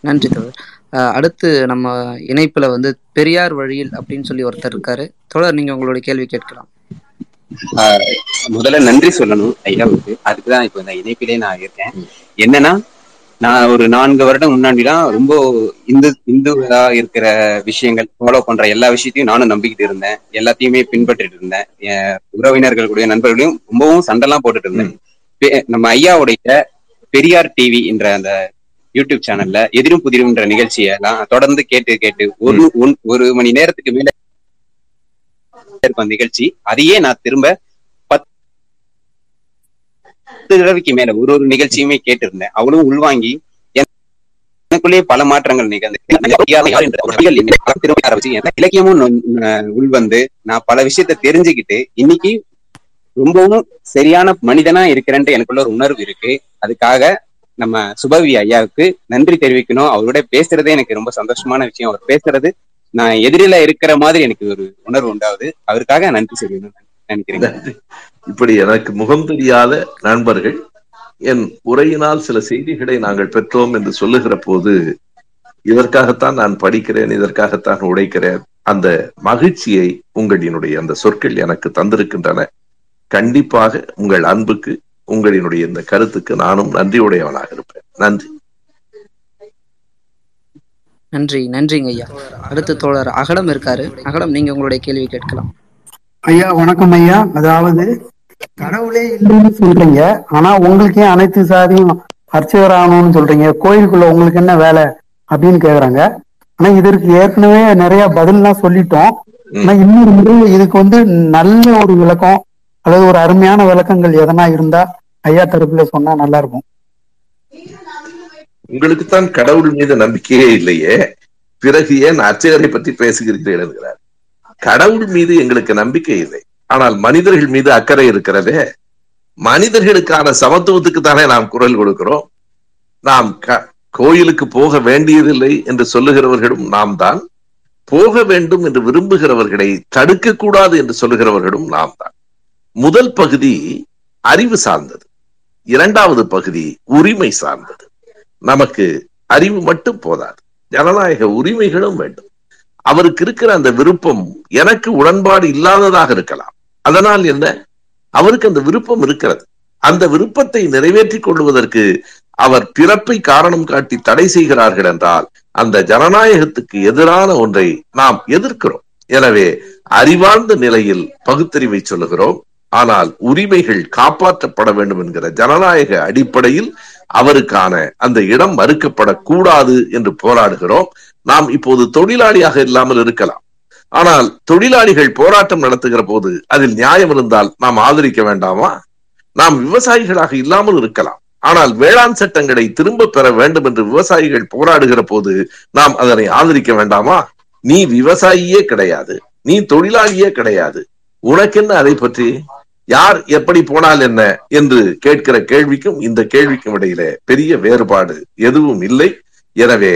நன்றி தோழர். அடுத்து நம்ம இணைப்புல வந்து பெரியார் வழியில் அப்படின்னு சொல்லி ஒருத்தர் இருக்காரு. தோழர் நீங்க உங்களுடைய கேள்வி கேட்கலாம். ஆஹ் முதல்ல நன்றி சொல்லணும் ஐயாவுக்கு. அதுக்குதான் இப்போ இந்த இணைப்பிலே நான் இருக்கேன். என்னன்னா நான் ஒரு நான்கு வருடம் முன்னாடிலாம் ரொம்ப இந்து இந்துவா இருக்கிற விஷயங்கள் ஃபாலோ பண்ற எல்லா விஷயத்தையும் நானும் நம்பிக்கிட்டு இருந்தேன். எல்லாத்தையுமே பின்பற்றிட்டு இருந்தேன். என் உறவினர்கள் கூடயும் நண்பர்களையும் ரொம்பவும் சண்டைலாம் போட்டுட்டு இருந்தேன். நம்ம ஐயாவுடைய பெரியார் டிவி என்ற அந்த யூடியூப் சேனல்ல எதிரும் புதிரும்ன்ற நிகழ்ச்சியை நான் தொடர்ந்து கேட்டு கேட்டு ஒரு ஒரு மணி நேரத்துக்கு மேல நிகழ்ச்சி. அதையே நான் திரும்ப பத்து தடவைக்கு மேல ஒரு ஒரு நிகழ்ச்சியுமே கேட்டிருந்தேன். அவளும் உள்வாங்கி எனக்குள்ளேயே பல மாற்றங்கள் நிகழ்ந்து. இலக்கியமும் உள்வந்து நான் பல விஷயத்த தெரிஞ்சுக்கிட்டு இன்னைக்கு ரொம்பவும் சரியான மனிதனா இருக்கிறேன்ட்டு எனக்குள்ள ஒரு உணர்வு இருக்கு. அதுக்காக நம்ம சுபவி ஐயாவுக்கு நன்றி தெரிவிக்கணும். அவரோட பேசுறதே எனக்கு ரொம்ப சந்தோஷமான விஷயம். அவர் பேசுறது நான் எதிரில இருக்கிற மாதிரி எனக்கு ஒரு உணர்வு உண்டாவது அவருக்காக நன்றி சொல்லணும் நினைக்கிறேன் இப்படி எனக்கு முகம் தெரியாத நண்பர்கள் என் உரையினால் சில செய்திகளை நாங்கள் பெற்றோம் என்று சொல்லுகிற போது இதற்காகத்தான் நான் படிக்கிறேன் இதற்காகத்தான் உழைக்கிறேன். அந்த மகிழ்ச்சியை உங்களினுடைய அந்த சொற்கள் எனக்கு தந்திருக்கின்றன. கண்டிப்பாக உங்கள் அன்புக்கு உங்களினுடைய இந்த கருத்துக்கு நானும் நன்றியுடையவனாக இருப்பேன். நன்றி. நன்றி நன்றிங்க ஐயா. அடுத்து தோழர் அகலம் இருக்காரு. அகலம் நீங்க உங்களுடைய கேள்வி கேட்கலாம். ஐயா வணக்கம் ஐயா. அதாவது கடவுளே இல்லைன்னு சொல்றீங்க. ஆனா உங்களுக்கு ஏன் அனைத்து சாதியும் அர்ச்சகர் ஆகணும்னு சொல்றீங்க. கோயிலுக்குள்ள உங்களுக்கு என்ன வேலை அப்படின்னு கேக்குறாங்க. ஆனா இதற்கு ஏற்கனவே நிறைய பதில்லாம் சொல்லிட்டோம். ஆனா இன்னொரு முறை இதுக்கு வந்து நல்ல ஒரு விளக்கம் அல்லது ஒரு அருமையான விளக்கங்கள் எதனா இருந்தா ஐயா தரப்புல சொன்னா நல்லா இருக்கும். உங்களுக்குத்தான் கடவுள் மீது நம்பிக்கையே இல்லையே. பிறகு ஏன் அர்ச்சகரை பற்றி பேசுகிறீர்கள் என்கிறார். கடவுள் மீது எங்களுக்கு நம்பிக்கை இல்லை. ஆனால் மனிதர்கள் மீது அக்கறை இருக்கிறதே. மனிதர்களுக்கான சமத்துவத்துக்கு தானே நாம் குரல் கொடுக்கிறோம். நாம் க- கோயிலுக்கு போக வேண்டியதில்லை என்று சொல்லுகிறவர்களும் நாம் தான் போக வேண்டும் என்று விரும்புகிறவர்களை தடுக்க கூடாது என்று சொல்லுகிறவர்களும் நாம் தான் முதல் பகுதி அறிவு சார்ந்தது. இரண்டாவது பகுதி உரிமை சார்ந்தது. நமக்கு அறிவு மட்டும் போதாது. ஜனநாயக உரிமைகளும் வேண்டும். அவருக்கு இருக்கிற அந்த விருப்பம் எனக்கு உடன்பாடு இல்லாததாக இருக்கலாம். அதனால் என்ன? அவருக்கு அந்த விருப்பம் இருக்கிறது. அந்த விருப்பத்தை நிறைவேற்றிக் கொள்வதற்கு அவர் பிறப்பை காரணம் காட்டி தடை செய்கிறார்கள் என்றால் அந்த ஜனநாயகத்துக்கு எதிரான ஒன்றை நாம் எதிர்க்கிறோம். எனவே அறிவார்ந்த நிலையில் பகுத்தறிவை சொல்லுகிறோம். ஆனால் உரிமைகள் காப்பாற்றப்பட வேண்டும் என்கிற ஜனநாயக அடிப்படையில் அவருக்கான அந்த இடம் மறுக்கப்படக்கூடாது என்று போராடுகிறோம். நாம் இப்போது தொழிலாளியாக இல்லாமல் இருக்கலாம். ஆனால் தொழிலாளிகள் போராட்டம் நடத்துகிற போது அதில் நியாயம் இருந்தால் நாம் ஆதரிக்க வேண்டாமா? நாம் விவசாயிகளாக இல்லாமல் இருக்கலாம். ஆனால் வேளாண் சட்டங்களை திரும்ப பெற வேண்டும் என்று விவசாயிகள் போராடுகிற போது நாம் அதனை ஆதரிக்க வேண்டாமா? நீ விவசாயியே கிடையாது. நீ தொழிலாளியே கிடையாது. உனக்கென்ன அதை பற்றி? யார் எப்படி போனால் என்ன என்று கேட்கிற கேள்விக்கும் இந்த கேள்விக்கும் இடையில பெரிய வேறுபாடு எதுவும் இல்லை. எனவே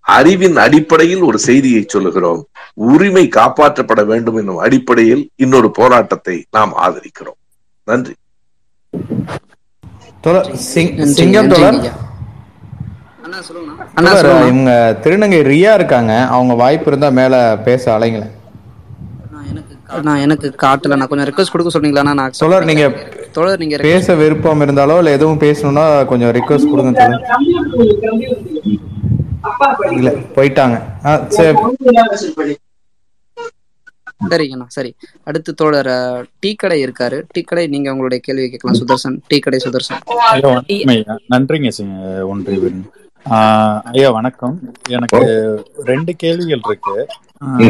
அறிவின் அடிப்படையில் ஒரு செய்தியை சொல்லுகிறோம். உரிமை காப்பாற்றப்பட வேண்டும் என்னும் அடிப்படையில் இன்னொரு போராட்டத்தை நாம் ஆதரிக்கிறோம். நன்றி. இவங்க திருநங்கை ரியா இருக்காங்க. அவங்க வாய்ப்பு இருந்தா மேல பேச அலைங்களேன். நான் எனக்கு காட்டல நான் கொஞ்சம் ரெக்வஸ்ட் கொடுக்க சொன்னீங்களா? நான் தோழர் நீங்க. தோழர் நீங்க பேச விருப்பம் இருந்தாலோ இல்ல எதுவும் பேசணும்னா கொஞ்சம் ரிக்வஸ்ட் கொடுங்க இல்ல போயிட்டாங்க. சரிங்கண்ணா சரி. அடுத்து தோழர் டீ கடை இருக்காரு. டீ கடை நீங்க உங்களுடைய கேள்வி கேட்கலாம். சுதர்சன் டீ கடை சுதர்சன். நன்றிங்க ஆஹ் ஐயா வணக்கம். எனக்கு ரெண்டு கேள்விகள் இருக்கு.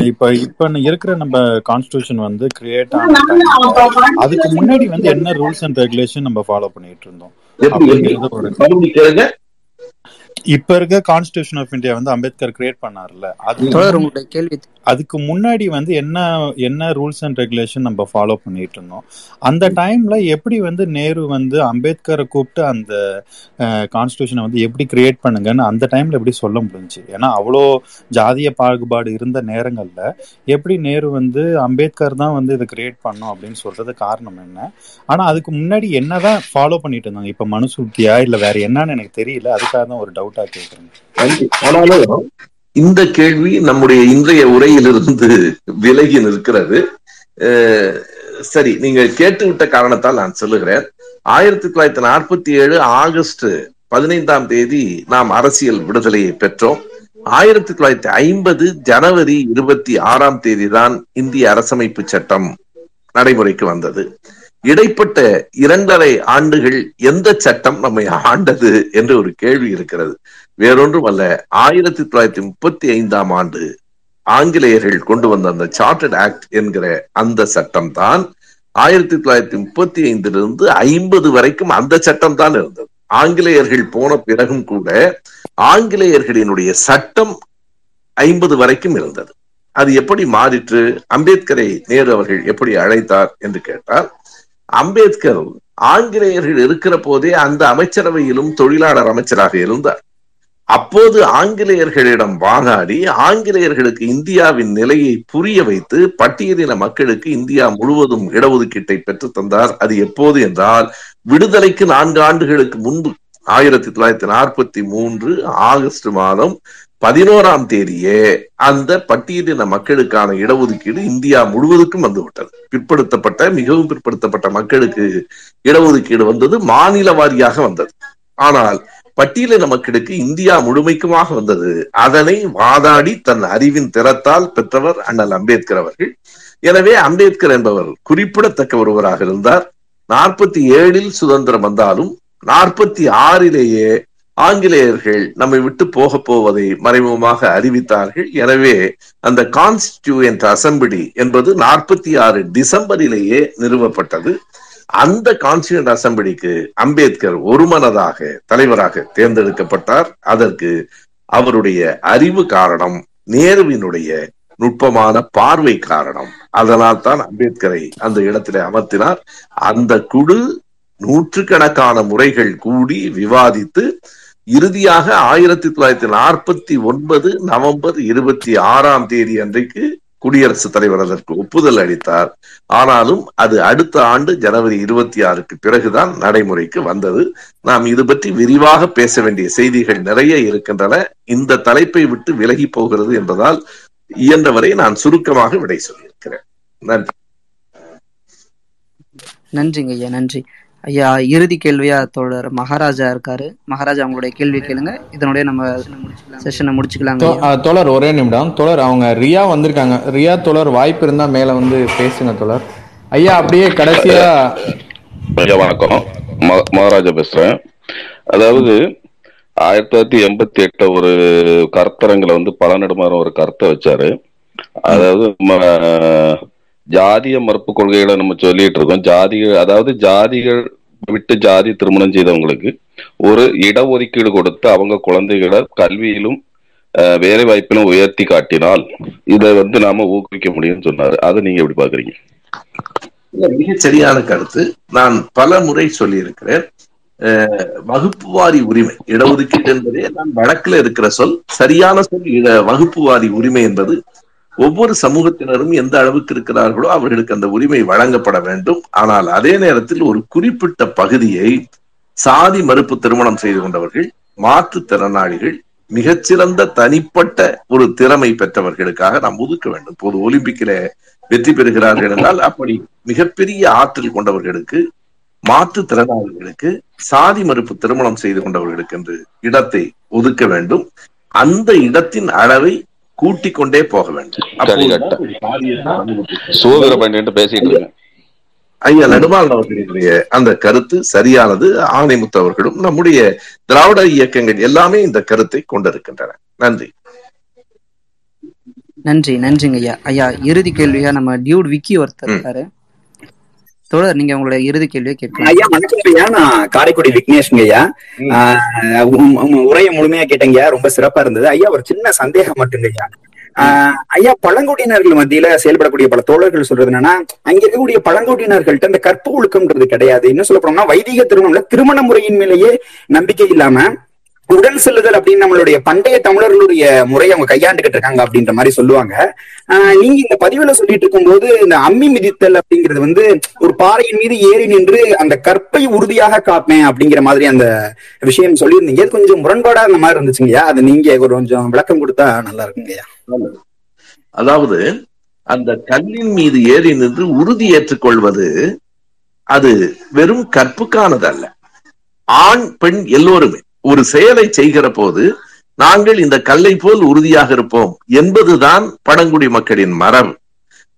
இப்ப இப்ப இருக்கிற நம்ம கான்ஸ்டியூஷன் வந்து கிரியேட் அதுக்கு முன்னாடி வந்து என்ன ரூல்ஸ் அண்ட் ரெகுலேஷன் நம்ம ஃபாலோ பண்ணிட்டு இருந்தோம் எப்படி அப்படிங்கிறது ஒரு மறுபடியும் கேளுங்க இப்ப இருக்க கான்ஸ்டியூஷன் ஆஃப் இந்தியா வந்து அம்பேத்கர் கிரியேட் பண்ணார்ல. முன்ன- உங்களுடைய கேள்வி. அதுக்கு முன்னாடி வந்து என்ன என்ன ரூல்ஸ் அண்ட் ரெகுலேஷன் நம்ம ஃபாலோ பண்ணிட்டு இருந்தோம்? அந்த டைம்ல எப்படி வந்து நேரு வந்து அம்பேத்கரை கூப்பிட்டு அந்த கான்ஸ்டியூஷனை வந்து எப்படி கிரியேட் பண்ணுங்கன்னு அந்த டைம்ல எப்படி சொல்ல முடிஞ்சுச்சு? ஏன்னா அவ்வளோ ஜாதிய பாகுபாடு இருந்த நேரங்கள்ல எப்படி நேரு வந்து அம்பேத்கர் தான் வந்து இதை கிரியேட் பண்ணோம் அப்படின்னு சொல்றது காரணம் என்ன? ஆனா அதுக்கு முன்னாடி என்னதான் ஃபாலோ பண்ணிட்டு இருந்தாங்க? இப்ப மனுசூத்தியா இல்ல வேற என்னன்னு எனக்கு தெரியல. அதுக்காக தான் ஒரு டவுட்டா கேக்குறேன் ஆனாலும் இந்த கேள்வி நம்முடைய இன்றைய உரையிலிருந்து விலகி நிற்கிறது. சரி சரி கேட்டு கேட்டுவிட்ட காரணத்தால் நான் சொல்லுகிறேன். ஆயிரத்தி தொள்ளாயிரத்தி நாற்பத்தி ஏழு ஆகஸ்ட் பதினைந்தாம் தேதி நாம் அரசியல் விடுதலையை பெற்றோம். ஆயிரத்தி தொள்ளாயிரத்தி ஐம்பது ஜனவரி இருபத்தி ஆறாம் தேதி தான் இந்திய அரசமைப்பு சட்டம் நடைமுறைக்கு வந்தது. இடைப்பட்ட இரண்டரை ஆண்டுகள் எந்த சட்டம் நம்மை ஆண்டது என்று ஒரு கேள்வி இருக்கிறது. வேறொன்றும் அல்ல. ஆயிரத்தி தொள்ளாயிரத்தி முப்பத்தி ஐந்தாம் ஆண்டு ஆங்கிலேயர்கள் கொண்டு வந்த அந்த சார்ட்டர்ட் ஆக்ட் என்கிற அந்த சட்டம் தான் ஆயிரத்தி தொள்ளாயிரத்தி முப்பத்தி ஐந்திலிருந்து ஐம்பது வரைக்கும் அந்த சட்டம் தான் இருந்தது. ஆங்கிலேயர்கள் போன பிறகும் கூட ஆங்கிலேயர்களினுடைய சட்டம் ஐம்பது வரைக்கும் இருந்தது. அது எப்படி மாறிற்று? அம்பேத்கரை நேரு அவர்கள் எப்படி அழைத்தார் என்று கேட்டால் அம்பேத்கர் ஆங்கிலேயர்கள் இருக்கிற போதே அந்த அமைச்சரவையிலும் தொழிலாளர் அமைச்சராக இருந்தார். அப்போது ஆங்கிலேயர்களிடம் வாதாடி ஆங்கிலேயர்களுக்கு இந்தியாவின் நிலையை புரிய வைத்து பட்டியலின மக்களுக்கு இந்தியா முழுவதும் இடஒதுக்கீட்டை பெற்று தந்தார். அது எப்போது என்றால் விடுதலைக்கு நான்கு ஆண்டுகளுக்கு முன்பு. ஆயிரத்தி தொள்ளாயிரத்தி நாற்பத்தி மூன்று ஆகஸ்ட் மாதம் பதினோராம் தேதியே அந்த பட்டியலின மக்களுக்கான இடஒதுக்கீடு இந்தியா முழுவதுக்கும் வந்துவிட்டது. பிற்படுத்தப்பட்ட மிகவும் பிற்படுத்தப்பட்ட மக்களுக்கு இடஒதுக்கீடு வந்தது மாநில வாரியாக வந்தது. ஆனால் பட்டியலின மக்களுக்கு இந்தியா முழுமைக்குமாக வந்தது. அதனை வாதாடி தன் அறிவின் திறத்தால் பெற்றவர் அண்ணல் அம்பேத்கர் அவர்கள். எனவே அம்பேத்கர் என்பவர் குறிப்பிடத்தக்க ஒருவராக இருந்தார். நாற்பத்தி ஏழில் சுதந்திரம் வந்தாலும் நாற்பத்தி ஆறிலேயே ஆங்கிலேயர்கள் நம்மை விட்டு போக போவதை மறைமுகமாக அறிவித்தார்கள். எனவே அந்த கான்ஸ்டிடியூயன்ட் அசம்பிளி என்பது நாற்பத்தி ஆறு டிசம்பரிலேயே நிறுவப்பட்டது. அந்த கான்ஸ்டியூண்ட் அசம்பிளிக்கு அம்பேத்கர் ஒருமனதாக தலைவராக தேர்ந்தெடுக்கப்பட்டார். அதற்கு அவருடைய அறிவு காரணம் நேருவினுடைய நுட்பமான பார்வை காரணம். அதனால் தான் அம்பேத்கரை அந்த இடத்திலே அமர்த்தினார். அந்த குழு நூற்றுக்கணக்கான முறைகள் கூடி விவாதித்து இறுதியாக ஆயிரத்தி தொள்ளாயிரத்தி நாற்பத்தி ஒன்பது நவம்பர் இருபத்தி ஆறாம் தேதி அன்றைக்கு குடியரசுத் தலைவர் அதற்கு ஒப்புதல் அளித்தார். ஆனாலும் அது அடுத்த ஆண்டு ஜனவரி இருபத்தி ஆறுக்கு பிறகுதான் நடைமுறைக்கு வந்தது. நாம் இது பற்றி விரிவாக பேச வேண்டிய செய்திகள் நிறைய இருக்கின்றன. இந்த தலைப்பை விட்டு விலகி போகிறது என்பதால் இயன்றவரை நான் சுருக்கமாக விடை சொல்லியிருக்கிறேன். நன்றி. நன்றிங்க ஐயா நன்றி. ஐயா இறுதி கேள்வியா தோழர் மகாராஜா இருக்காரு. மகாராஜா உங்களுடைய கேள்வி கேளுங்க. இதனுடைய நம்ம செஷனை ஆ, தோழர் ஒரே நிமிடம். தோழர் அவங்க ரியா வந்திருக்காங்க. ரியா தோழர் வாய்ப்பு இருந்தா மேல வந்து பேசுங்க தோழர். ஐயா அப்படியே கடைசியா ஐயா வணக்கம். ம- மகாராஜா பேசுறேன். அதாவது ஆயிரத்தி தொள்ளாயிரத்தி எண்பத்தி எட்டுல ஒரு கருத்தரங்குல வந்து பழநெடுமாறன் ஒரு கருத்தை வச்சாரு. அதாவது ம- ஜாதிய மறுப்பு கொள்கைகளை நம்ம சொல்லிட்டு இருக்கோம். ஜாதிகள் அதாவது ஜாதிகள் விட்டு ஜாதி திருமணம் செய்தவங்களுக்கு ஒரு இடஒதுக்கீடு கொடுத்து அவங்க குழந்தைகளை கல்வியிலும் வேலை வாய்ப்பிலும் உயர்த்தி காட்டினால் இதை வந்து நாம ஊக்குவிக்க முடியும்னு சொன்னாரு. அதை நீங்க எப்படி பாக்குறீங்க மிக சரியான கருத்து. நான் பல முறை சொல்லியிருக்கிறேன். அஹ், வகுப்புவாரி உரிமை இடஒதுக்கீடு என்பதே நான் வழக்குல இருக்கிற சொல். சரியான சொல் இட வகுப்புவாரி உரிமை என்பது ஒவ்வொரு சமூகத்தினரும் எந்த அளவுக்கு இருக்கிறார்களோ அவர்களுக்கு அந்த உரிமை வழங்கப்பட வேண்டும். ஆனால் அதே நேரத்தில் ஒரு குறிப்பிட்ட பகுதியை சாதி மறுப்பு திருமணம் செய்து கொண்டவர்கள் மாற்றுத்திறனாளிகள் மிகச்சிறந்த தனிப்பட்ட ஒரு திறமை பெற்றவர்களுக்காக நாம் ஒதுக்க வேண்டும். இப்போது ஒலிம்பிக்கில வெற்றி பெறுகிறார்கள் என்றால் அப்படி மிகப்பெரிய ஆற்றல் கொண்டவர்களுக்கு மாற்றுத்திறனாளிகளுக்கு சாதி மறுப்பு திருமணம் செய்து கொண்டவர்களுக்கு என்று இடத்தை ஒதுக்க வேண்டும். அந்த இடத்தின் அளவை கூட்டிக் கொண்டே போக வேண்டும். பேசிட்டு ஐயா நடுமாறன் அவர்களுடைய அந்த கருத்து சரியானது. ஆணைமுத்து அவர்களும் நம்முடைய திராவிட இயக்கங்கள் எல்லாமே இந்த கருத்தை கொண்டிருக்கின்றன. நன்றி. நன்றி நன்றிங்க ஐயா. ஐயா இறுதி கேள்வியா நம்ம டியூட் விக்கி ஒருத்தர் இருக்காரு. தோழர் நீங்க உங்களுடைய இறுதி கேள்வியை கேட்கலாம். ஐயா வணக்கம் ஐயா. நான் காரைக்குடி விக்னேஷ்ங்க ஐயா. உரையை முழுமையா கேட்டீங்க ரொம்ப சிறப்பா இருந்தது. ஐயா ஒரு சின்ன சந்தேகம் மட்டுங்க ஐயா. ஆஹ் ஐயா பழங்குடியினர்கள் மத்தியில செயல்படக்கூடிய பல தோழர்கள் சொல்றது என்னன்னா அங்க இருக்கக்கூடிய பழங்குடியினர்கள்ட்ட இந்த கற்பு ஒழுக்கம்ன்றது கிடையாது. என்ன சொல்ல போனோம்னா வைதிக திருமணம்ல திருமண முறையின் மேலேயே நம்பிக்கை இல்லாம உடன் செல்லுதல் அப்படின்னு நம்மளுடைய பண்டைய தமிழர்களுடைய முறையை அவங்க கையாண்டுகிட்டு இருக்காங்க அப்படின்ற மாதிரி சொல்லுவாங்க. ஆஹ் நீங்க இந்த பதிவுல சொல்லிட்டு இருக்கும் போது இந்த அம்மி மிதித்தல் அப்படிங்கிறது வந்து ஒரு பாறையின் மீது ஏறி நின்று அந்த கற்பை உறுதியாக காப்பேன் அப்படிங்கிற மாதிரி அந்த விஷயம் சொல்லியிருந்தீங்க. அது கொஞ்சம் முரண்பாடா அந்த மாதிரி இருந்துச்சுங்கய்யா அது நீங்க ஒரு கொஞ்சம் விளக்கம் கொடுத்தா நல்லா இருக்குங்கய்யா அதாவது அந்த கல்லின் மீது ஏறி நின்று உறுதி ஏற்றுக்கொள்வது அது வெறும் கற்புக்கானது அல்ல ஆண் பெண் எல்லோருமே. ஒரு செயலை செய்கிற போது நாங்கள் இந்த கல்லை போல் உறுதியாக இருப்போம் என்பதுதான் பழங்குடி மக்களின் மரபு.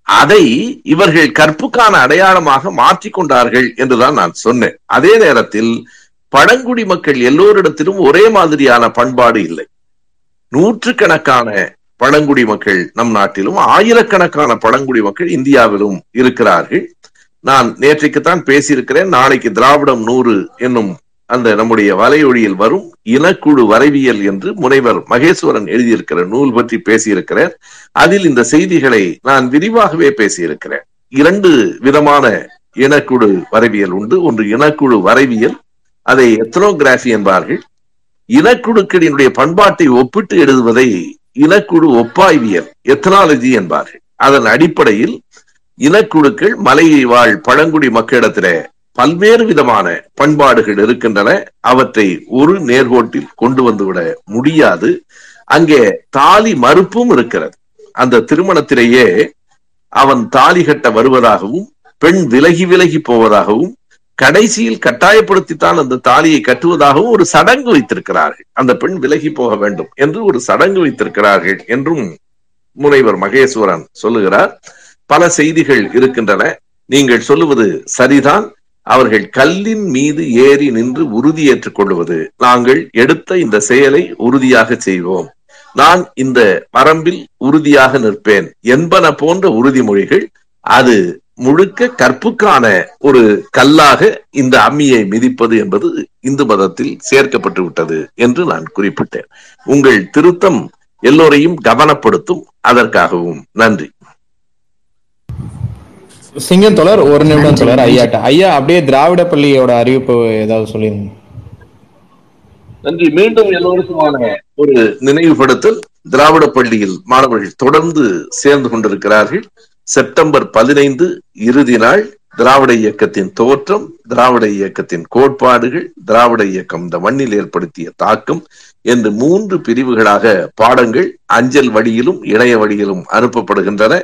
அதை இவர்கள் கற்புக்கான அடையாளமாக மாற்றிக்கொண்டார்கள் என்றுதான் நான் சொன்னேன். அதே நேரத்தில் பழங்குடி மக்கள் எல்லோரிடத்திலும் ஒரே மாதிரியான பண்பாடு இல்லை. நூற்றுக்கணக்கான பழங்குடி மக்கள் நம் நாட்டிலும் ஆயிரக்கணக்கான பழங்குடி மக்கள் இந்தியாவிலும் இருக்கிறார்கள். நான் நேற்றைக்குத்தான் பேசியிருக்கிறேன் நாளைக்கு திராவிடம் நூறு என்னும் அந்த நம்முடைய வலையொழியில் வரும் இனக்குழு வரைவியல் என்று முனைவர் மகேஸ்வரன் எழுதியிருக்கிற நூல் பற்றி பேசியிருக்கிறார். அதில் இந்த செய்திகளை நான் விரிவாகவே பேசியிருக்கிறேன். இரண்டு விதமான இனக்குழு வரைவியல் உண்டு. ஒன்று இனக்குழு வரைவியல் அதை எத்னோகிராஃபி என்பார்கள். இனக்குழுக்களினுடைய பண்பாட்டை ஒப்பிட்டு எழுதுவதை இனக்குழு ஒப்பாய்வியல் எத்தனாலஜி என்பார்கள். அதன் அடிப்படையில் இனக்குழுக்கள் மலையை வாழ் பழங்குடி மக்களிடத்திலே பல்வேறு விதமான பண்பாடுகள் இருக்கின்றன. அவற்றை ஒரு நேர்கோட்டில் கொண்டு வந்துவிட முடியாது. அங்கே தாலி மறுப்பும் இருக்கிறது. அந்த திருமணத்திலேயே அவன் தாலி கட்ட வருவதாகவும் பெண் விலகி விலகி போவதாகவும் கடைசியில் கட்டாயப்படுத்தித்தான் அந்த தாலியை கட்டுவதாகவும் ஒரு சடங்கு வைத்திருக்கிறார்கள். அந்த பெண் விலகி போக வேண்டும் என்று ஒரு சடங்கு வைத்திருக்கிறார்கள் என்றும் முனைவர் மகேஸ்வரன் சொல்லுகிறார். பல செய்திகள் இருக்கின்றன. நீங்கள் சொல்லுவது சரிதான். அவர்கள் கல்லின் மீது ஏறி நின்று உறுதியேற்றுக் கொள்வது நாங்கள் எடுத்த இந்த செயலை உறுதியாக செய்வோம். நான் இந்த பரம்பில் உறுதியாக நிற்பேன். என்பன போன்ற உறுதிமொழிகள் அது முழுக்க கற்புக்கான ஒரு கல்லாக இந்த அம்மியை மிதிப்பது என்பது இந்து மதத்தில் சேர்க்கப்பட்டு விட்டது என்று நான் குறிப்பிட்டேன். உங்கள் திருத்தம் எல்லோரையும் கவனப்படுத்தும். அதற்காகவும் நன்றி. சிங்கம் தோழர் ஒரு நிமிடம் தோழர் ஐயாட்ட. ஐயா அப்படியே திராவிட பள்ளியோட அறிவிப்பு ஏதாவது சொல்லிருங்க. நன்றி. மீண்டும் எல்லோருக்குமான ஒரு நினைவுபடுத்தல். திராவிட பள்ளியில் மாணவர்கள் தொடர்ந்து சேர்ந்து கொண்டிருக்கிறார்கள். செப்டம்பர் பதினைந்து இறுதி நாள் திராவிட இயக்கத்தின் தோற்றம் திராவிட இயக்கத்தின் கோட்பாடுகள் திராவிட இயக்கம் இந்த மண்ணில் ஏற்படுத்திய தாக்கம் என்று மூன்று பிரிவுகளாக பாடங்கள் அஞ்சல் வழியிலும் இணைய வழியிலும் அனுப்பப்படுகின்றன.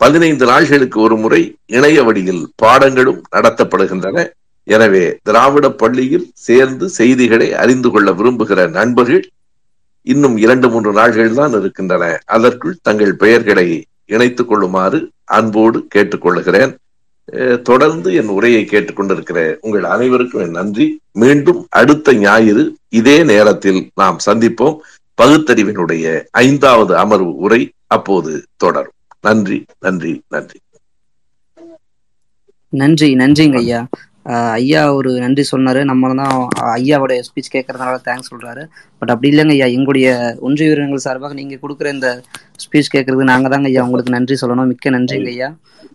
பதினைந்து நாள்களுக்கு ஒரு முறை இணைய வழியில் பாடங்களும் நடத்தப்படுகின்றன. எனவே திராவிட பள்ளியில் சேர்ந்து செய்திகளை அறிந்து கொள்ள விரும்புகிற நண்பர்கள் இன்னும் இரண்டு மூன்று நாள்கள் தான் இருக்கின்றன. அதற்குள் தங்கள் பெயர்களை இணைத்துக் கொள்ளுமாறு அன்போடு கேட்டுக்கொள்கிறேன். தொடர்ந்து என் உரையை கேட்டுக்கொண்டிருக்கிற உங்கள் அனைவருக்கும் என் நன்றி. மீண்டும் அடுத்த ஞாயிறு இதே நேரத்தில் நாம் சந்திப்போம். பகுத்தறிவினுடைய ஐந்தாவது அமர்வு உரை அப்போது தொடரும். நன்றி நன்றி நன்றி. நன்றி நன்றிங்க ஐயா. ஆஹ் ஐயா ஒரு நன்றி சொன்னாரு. நம்ம தான் ஐயாவோட ஸ்பீச் கேட்கறதுனால தேங்க்ஸ் சொல்றாரு. பட் அப்படி இல்லைங்க ஐயா. எங்களுடைய ஒன்றிய உயிரினங்கள் சார்பாக நீங்க கொடுக்குற இந்த ஸ்பீச் கேட்கறது நாங்க தாங்க ஐயா உங்களுக்கு நன்றி சொல்லணும். மிக்க நன்றிங்க ஐயா.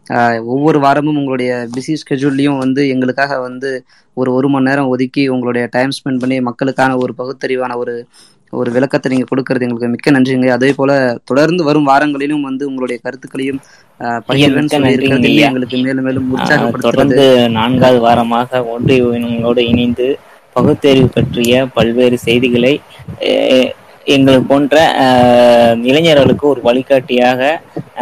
ஆஹ் ஒவ்வொரு வாரமும் உங்களுடைய பிஸி ஸ்கெட்யூல்லையும் வந்து எங்களுக்காக வந்து ஒரு ஒரு மணி நேரம் ஒதுக்கி உங்களுடைய டைம் ஸ்பெண்ட் பண்ணி மக்களுக்கான ஒரு பகுத்தறிவான ஒரு ஒரு விளக்கத்தை நீங்க கொடுக்கறது எங்களுக்கு மிக்க நன்றிங்க. அதே போல தொடர்ந்து வரும் வாரங்களிலும் வந்து உங்களுடைய கருத்துக்களையும் எங்களுக்கு மேலும் மேலும் தொடர்ந்து நான்காவது வாரமாக ஒன்றிய உயிரினங்களோடு இணைந்து பகுத்தறிவு பற்றிய பல்வேறு செய்திகளை அஹ், எங்கள் போன்ற அஹ், இளைஞர்களுக்கு ஒரு வழிகாட்டியாக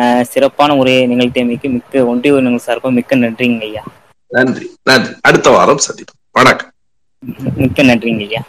அஹ், சிறப்பான உரையை நிகழ்த்தியமைக்கு மிக்க ஒன்றிய உயிரினங்கள் சார்பாக மிக்க நன்றிங்க ஐயா. நன்றி நன்றி. அடுத்த வாரம் சந்திப்போம். வணக்கம். மிக்க நன்றிங்க ஐயா.